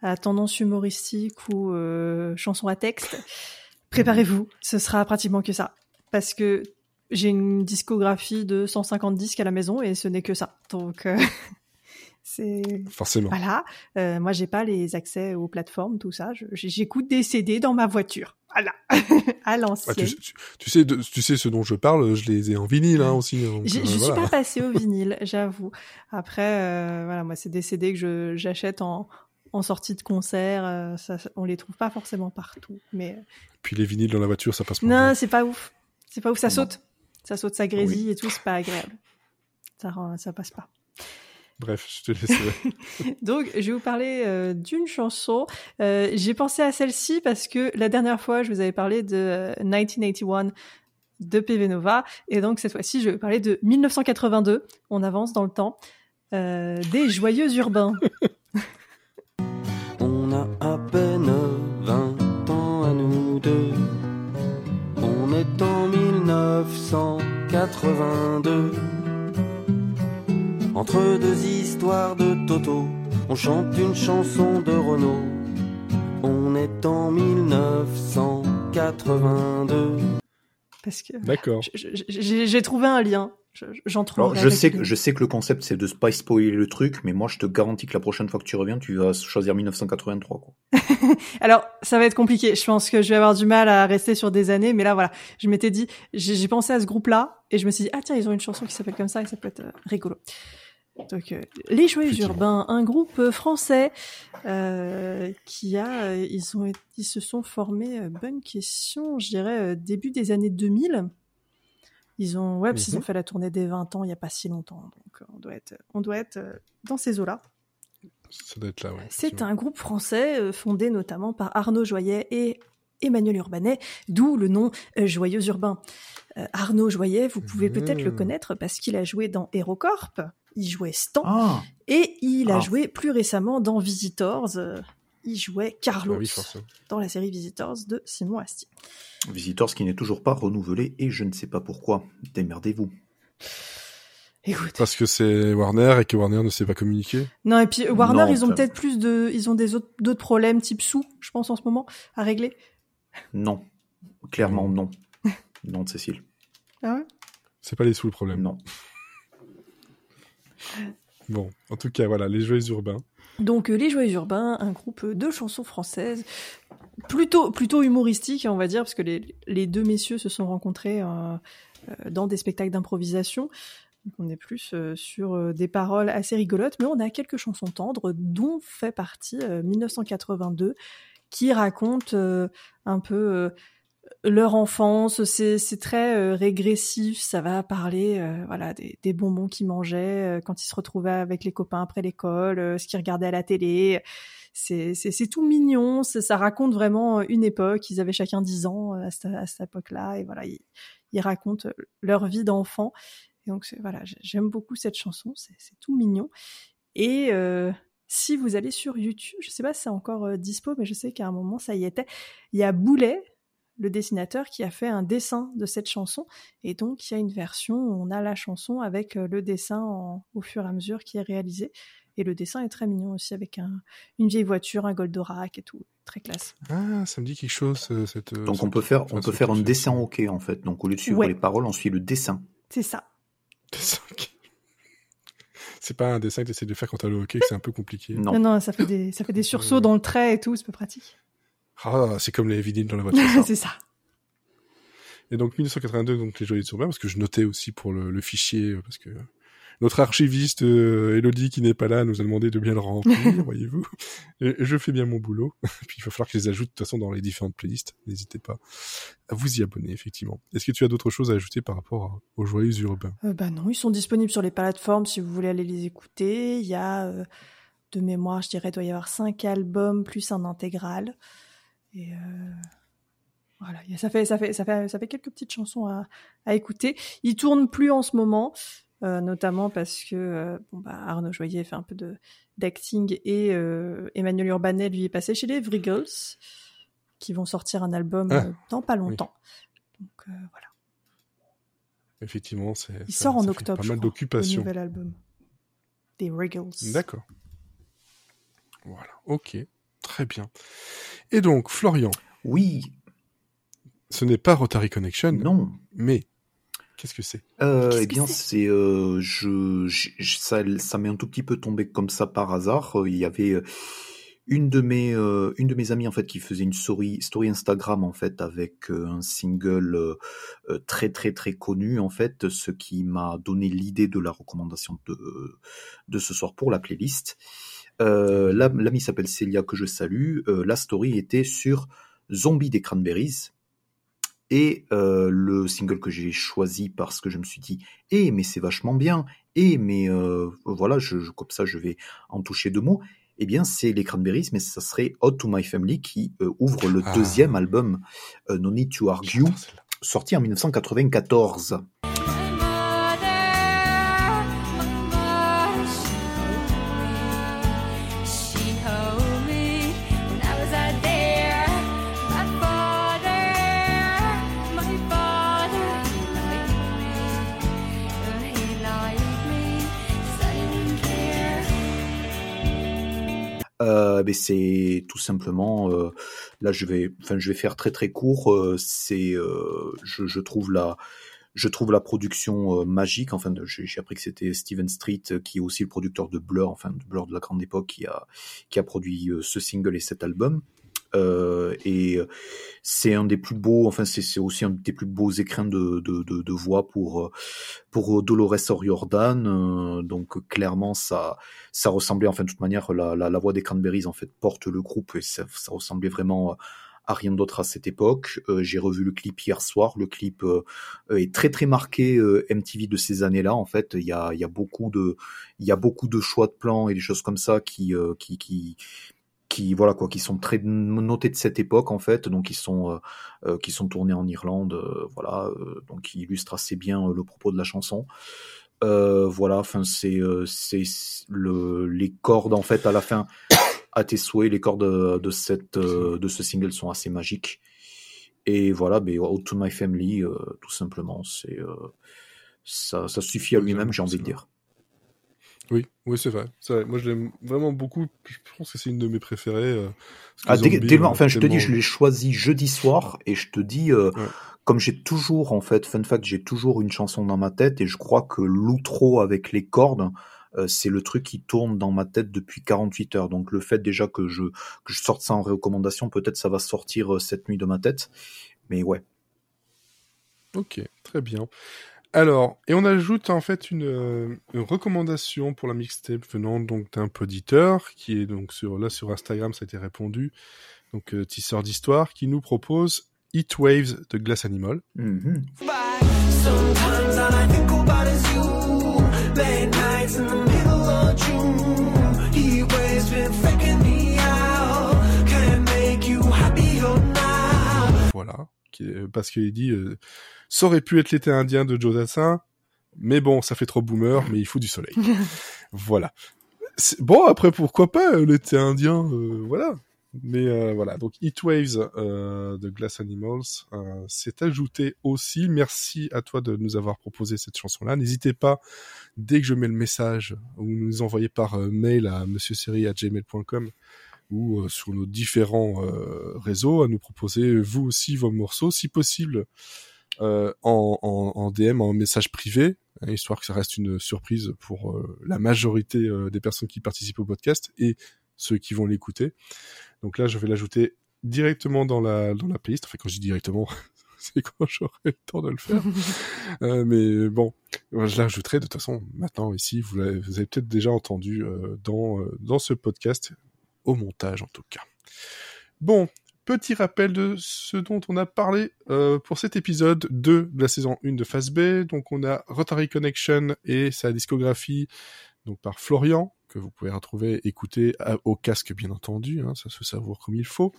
à tendance humoristique ou euh, chanson à texte. Préparez-vous, ce sera pratiquement que ça. Parce que j'ai une discographie de 150 disques à la maison et ce n'est que ça. Donc, euh, c'est Forcément. voilà. Euh, moi, j'ai pas les accès aux plateformes, tout ça. Je- J'écoute des CD dans ma voiture. Voilà, à Ah, l'ancienne. tu, tu- tu sais, de- tu sais ce dont je parle, je les ai en vinyle hein, aussi. donc, J'ai- euh, je suis voilà. pas passée au vinyle, j'avoue. Après, euh, voilà, moi, c'est des CD que je j'achète en en sortie de concert. euh, ça, ça- on les trouve pas forcément partout. Mais Puis les vinyles dans la voiture, ça passe pas. non, c'est pas ouf. C'est pas ouf. Ça Non. saute. Ça saute, ça grésille et tout. C'est pas agréable. Ça, rend- ça passe pas. Bref, je te laisse. Donc, je vais vous parler euh, d'une chanson. Euh, J'ai pensé à celle-ci parce que la dernière fois, je vous avais parlé de euh, 1981 de PV Nova. Et donc, cette fois-ci, je vais vous parler de 1982. On avance dans le temps. Euh, des joyeux urbains. 1982. Entre deux histoires de Toto, on chante une chanson de Renault. On est en 1982. Parce que D'accord. j'ai trouvé un lien. Je- J'en trouve. Je sais, que, je sais que le concept c'est de pas spoiler le truc, mais moi je te garantis que la prochaine fois que tu reviens, tu vas choisir 1983. Quoi. Alors, ça va être compliqué. Je pense que je vais avoir du mal à rester sur des années, mais là, voilà. Je m'étais dit, j'ai pensé à ce groupe-là, et je me suis dit, ah tiens, ils ont une chanson qui s'appelle comme ça, et ça peut être euh, rigolo. Donc, euh, les Joyeux. Urbains, un groupe euh, français euh, qui a, euh, ils ont, ils se sont formés. euh, bonne question, je dirais début des années 2000. Ils ont, ouais, parce qu'ils Mhm. ont fait la tournée des 20 ans il y a pas si longtemps, donc euh, on doit être, on doit être euh, dans ces eaux-là. Ça doit être là, ouais. C'est un groupe français euh, fondé notamment par Arnaud Joyet et Emmanuel Urbanet, d'où le nom Joyeux Urbain. Euh, Arnaud Joyet, vous pouvez peut-être le Mmh. connaître parce qu'il a joué dans HeroCorp, il jouait Stan, Ah, et il a joué plus récemment dans Visitors, euh, il jouait Carlos Ah oui, forcément. dans la série Visitors de Simon Astier. Visitors qui n'est toujours pas renouvelé et je ne sais pas pourquoi. Démerdez-vous. Écoute. Parce que c'est Warner et que Warner ne sait pas communiquer. Non, et puis euh, Warner, Non, ils ont peut-être plus de, ils ont des autres, d'autres problèmes type sous, je pense en ce moment, à régler. Non, clairement non. Non, Cécile. Ah ouais? C'est pas les sous le problème. Non. Bon, en tout cas, voilà, les joyeux urbains. Donc euh, les Joyeux Urbains, un groupe de chansons françaises, plutôt plutôt humoristique, on va dire, parce que les, les deux messieurs se sont rencontrés euh, euh, dans des spectacles d'improvisation. On est plus sur des paroles assez rigolotes, mais on a quelques chansons tendres, dont fait partie euh, 1982, qui raconte un peu leur enfance. C'est très euh, régressif. Ça va parler euh, voilà des, bonbons qu'ils mangeaient euh, quand ils se retrouvaient avec les copains après l'école, ce qu'ils regardaient à la télé. C'est tout mignon. Ça raconte vraiment une époque. Ils avaient chacun 10 ans à cette, à époque-là et voilà ils, racontent leur vie d'enfant. Et donc voilà j'ai- j'aime beaucoup cette chanson. C'est tout mignon et si vous allez sur YouTube, je sais pas si c'est encore dispo, mais je sais qu'à un moment ça y était. Il y a Boulet, le dessinateur, qui a fait un dessin de cette chanson, et donc il y a une version où on a la chanson avec euh, le dessin en- au fur et à mesure qui est réalisé. Et le dessin est très mignon aussi avec un, une vieille voiture, un Goldorak et tout, très classe. Ah, ça me dit quelque chose, euh, cette. euh, Donc on peut faire, enfin, on peut faire un dessin ok en fait. Donc au lieu de suivre Ouais. les paroles, on suit le dessin. C'est ça. Dessin, ok. C'est pas un dessin que tu essaies de faire quand t'as le hockey, c'est un peu compliqué. Non. Non, non, ça fait des, ça fait des sursauts dans le trait et tout, c'est pas pratique. Ah, c'est comme les vinyles dans la voiture. c'est ça. Et donc 1982, donc les Joyeux Urbains, parce que je notais aussi pour le, le fichier, euh, parce que notre archiviste euh, Elodie qui n'est pas là nous a demandé de bien le remplir, voyez-vous. Je fais bien mon boulot. Puis il va falloir que je les ajoute de toute façon dans les différentes playlists. N'hésitez pas à vous y abonner, effectivement. Est-ce que tu as d'autres choses à ajouter par rapport aux Joyeux Urbains? Euh, bah non, ils sont disponibles sur les plateformes si vous voulez aller les écouter. Il y a, euh, de mémoire, je dirais, il doit y avoir cinq albums plus un intégral. Et euh, voilà, il ça fait, ça fait, ça fait, ça fait quelques petites chansons à, à écouter. Ils tournent plus en ce moment, euh, notamment parce que euh, bon bah Arnaud Joyer fait un peu de d'acting et euh, Emmanuel Urbanet lui est passé chez les Vrigals, qui vont sortir un album Ah, dans pas longtemps. Donc voilà. Effectivement, c'est. Il ça- sort en octobre. Pas mal d'occupations. Nouvel album. Des Wriggles. D'accord. Voilà, ok. Très bien. Et donc, Florian, Oui, ce n'est pas Rotary Connection, non. mais qu'est-ce que c'est? Euh, eh bien, c'est? euh, je, je- je- ça, ça m'est un tout petit peu tombé comme ça par hasard. Euh, Il y avait euh, une de mes euh, une de mes amies en fait qui faisait une story story Instagram en fait avec euh, un single très très très connu en fait, ce qui m'a donné l'idée de la recommandation de de ce soir pour la playlist. Euh, la- L'amie s'appelle Célia, que je salue. Euh, la story était sur Zombie des Cranberries. Et euh, le single que j'ai choisi parce que je me suis dit, eh mais c'est vachement bien, eh mais voilà, je, je- comme ça je vais en toucher deux mots. Eh bien, c'est les Cranberries, mais ça serait Hot to My Family qui ouvre le Ah. deuxième album No Need to Argue, sorti en 1994. Mais c'est tout simplement euh, là je vais enfin je vais faire très très court. Euh, c'est euh, je, je trouve la je trouve la production magique. Enfin j'ai appris que c'était Steven Street qui est aussi le producteur de Blur enfin de Blur de la grande époque qui a qui a produit ce single et cet album Euh, et euh, c'est un des plus beaux enfin c'est aussi un des plus beaux écrins de de, de, de voix pour euh, pour Dolores O'Riordan euh, donc clairement ça ça ressemblait, enfin, de toute manière, la, la, la voix des Cranberries, en fait, porte le groupe et ça, ça ressemblait vraiment à rien d'autre à cette époque. Euh, J'ai revu le clip hier soir. Le clip euh, est très très marqué euh, MTV de ces années-là. En fait, il y a, y a beaucoup de, il y a beaucoup de choix de plans et des choses comme ça qui, euh, qui, qui, qui, voilà quoi, qui sont très notés de cette époque en fait. Donc, ils sont, euh, euh, qui sont tournés en Irlande, euh, voilà. donc, qui illustrent assez bien le propos de la chanson. Voilà, enfin c'est c'est le les cordes en fait à la fin à tes souhaits, les cordes de, cette de ce single sont assez magiques. Et voilà, ben Out to My Family, tout simplement, c'est ça ça suffit à lui-même, j'ai envie de dire. Oui, oui, c'est vrai. c'est vrai. Moi, je l'aime vraiment beaucoup. Je pense que c'est une de mes préférées. euh, Ah, dès- Zombie, dès le- euh, enfin, je te dis, je l'ai choisi jeudi soir et je te dis, euh, Ouais. comme j'ai toujours, en fait, fun fact, j'ai toujours une chanson dans ma tête et je crois que l'outro avec les cordes, euh, c'est le truc qui tourne dans ma tête depuis 48 heures. Donc le fait déjà que je, que je sorte ça en recommandation, peut-être ça va sortir cette nuit de ma tête. Mais ouais. Ok, très bien. Alors, et on ajoute en fait une, euh, une recommandation pour la mixtape venant donc d'un poditeur qui est donc sur là sur Instagram, ça a été répondu. Donc euh, tisseur d'histoire qui nous propose Heat Waves de Glass Animal. Mhm. Now. Voilà, parce qu'il dit euh, ça aurait pu être l'été indien de Joe Dassin, mais bon, ça fait trop boomer, mais il faut du soleil. voilà. Bon, après, pourquoi pas euh, l'été indien, euh, voilà. Mais euh, voilà, donc Heatwaves euh, de Glass Animals euh, s'est ajouté aussi. Merci à toi de nous avoir proposé cette chanson-là. N'hésitez pas, dès que je mets le message, ou nous envoyer par euh, mail à monsieurseri@gmail.com ou euh, sur nos différents euh, réseaux, à nous proposer vous aussi vos morceaux, si possible euh, en, en, en DM, en message privé, hein, histoire que ça reste une surprise pour la majorité des personnes qui participent au podcast et ceux qui vont l'écouter. Donc là, je vais l'ajouter directement dans la dans la playlist. Enfin, quand je dis directement, c'est quand j'aurai le temps de le faire. Euh, mais bon, je l'ajouterai de toute façon maintenant ici. Vous avez peut-être déjà entendu euh, dans euh, dans ce podcast au montage en tout cas. Bon, petit rappel de ce dont on a parlé euh, pour cet épisode 2 de la saison 1 de Phase B. Donc on a Rotary Connection et sa discographie donc par Florian que vous pouvez retrouver, écouter au casque bien entendu, hein, ça se savoure comme il faut.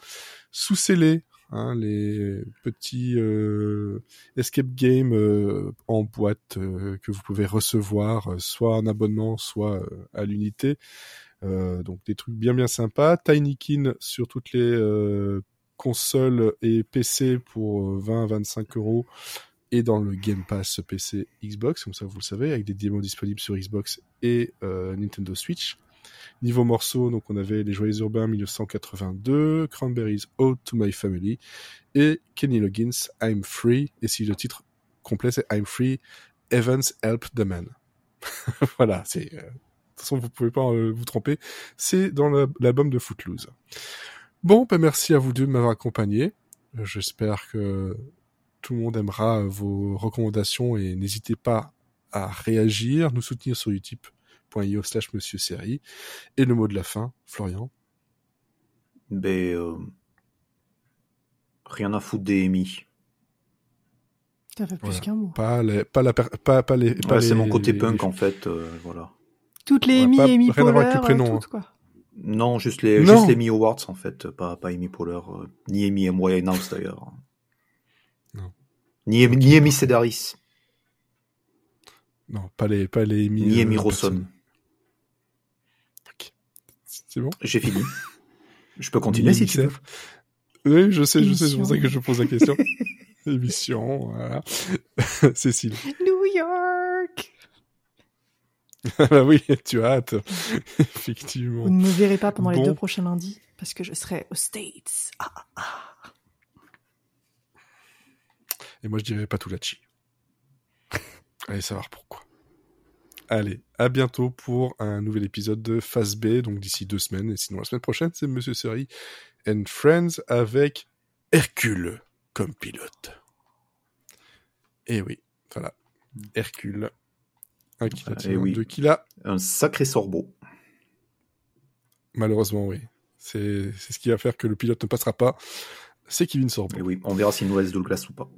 Sous scellé, hein, les petits euh, escape games euh, en boîte euh, que vous pouvez recevoir, euh, soit en abonnement, soit à l'unité. Euh, donc des trucs bien bien sympas. Tinykin sur toutes les euh, consoles et PC pour euh, 20 à 25 euros et dans le Game Pass PC Xbox, comme ça vous le savez, avec des démos disponibles sur Xbox et euh, Nintendo Switch. Niveau morceaux, donc on avait Les Joyeux Urbains 1982, Cranberries Ode to My Family et Kenny Loggins I'm Free. Et si le titre complet c'est I'm Free, Evans Help the Man. voilà, c'est euh, toute façon vous pouvez pas euh, vous tromper, c'est dans la- l'album de Footloose. Bon, ben merci à vous deux de m'avoir accompagné. J'espère que tout le monde aimera vos recommandations et n'hésitez pas à réagir, nous soutenir sur Utip tipeee.io slash monsieur série. Et le mot de la fin, Florian. Ben, euh, rien à foutre des EMI. Ça fait plus Voilà. qu'un mot. Pas les, pas la, pas, pas les, pas Ouais, c'est les- mon côté les- punk en fait, euh, voilà. Toutes les avec le Poehler, prénom, euh, toutes, quoi. Non, juste les, Non. juste les Mi Awards en fait, pas, pas Amy Poehler, euh, ni Amy M. Winehouse d'ailleurs. Non. Ni, Amy Sedaris, Non, pas les, pas les Amy, ni euh, personne. Rosson. Ok. C'est bon? J'ai fini. Je peux continuer Ni si tu veux. Oui, je sais, je sais, c'est pour ça que je pose la question. Émission, voilà. Cécile. Ah bah oui, tu as hâte. Effectivement. Vous ne me verrez pas pendant Bon. les deux prochains lundis parce que je serai aux States. Ah, Et moi, je dirais Patulachi. Allez savoir pourquoi. Allez, à bientôt pour un nouvel épisode de Phase B, donc d'ici deux semaines. Et sinon, la semaine prochaine, c'est Monsieur Seri and Friends avec Hercule comme pilote. Et oui, voilà. Hercule. Euh, Un sacré sorbo. Malheureusement, oui. C'est ce qui va faire que le pilote ne passera pas. C'est Kevin Sorbo. Et oui, on verra s'il nous reste Douglas ou pas.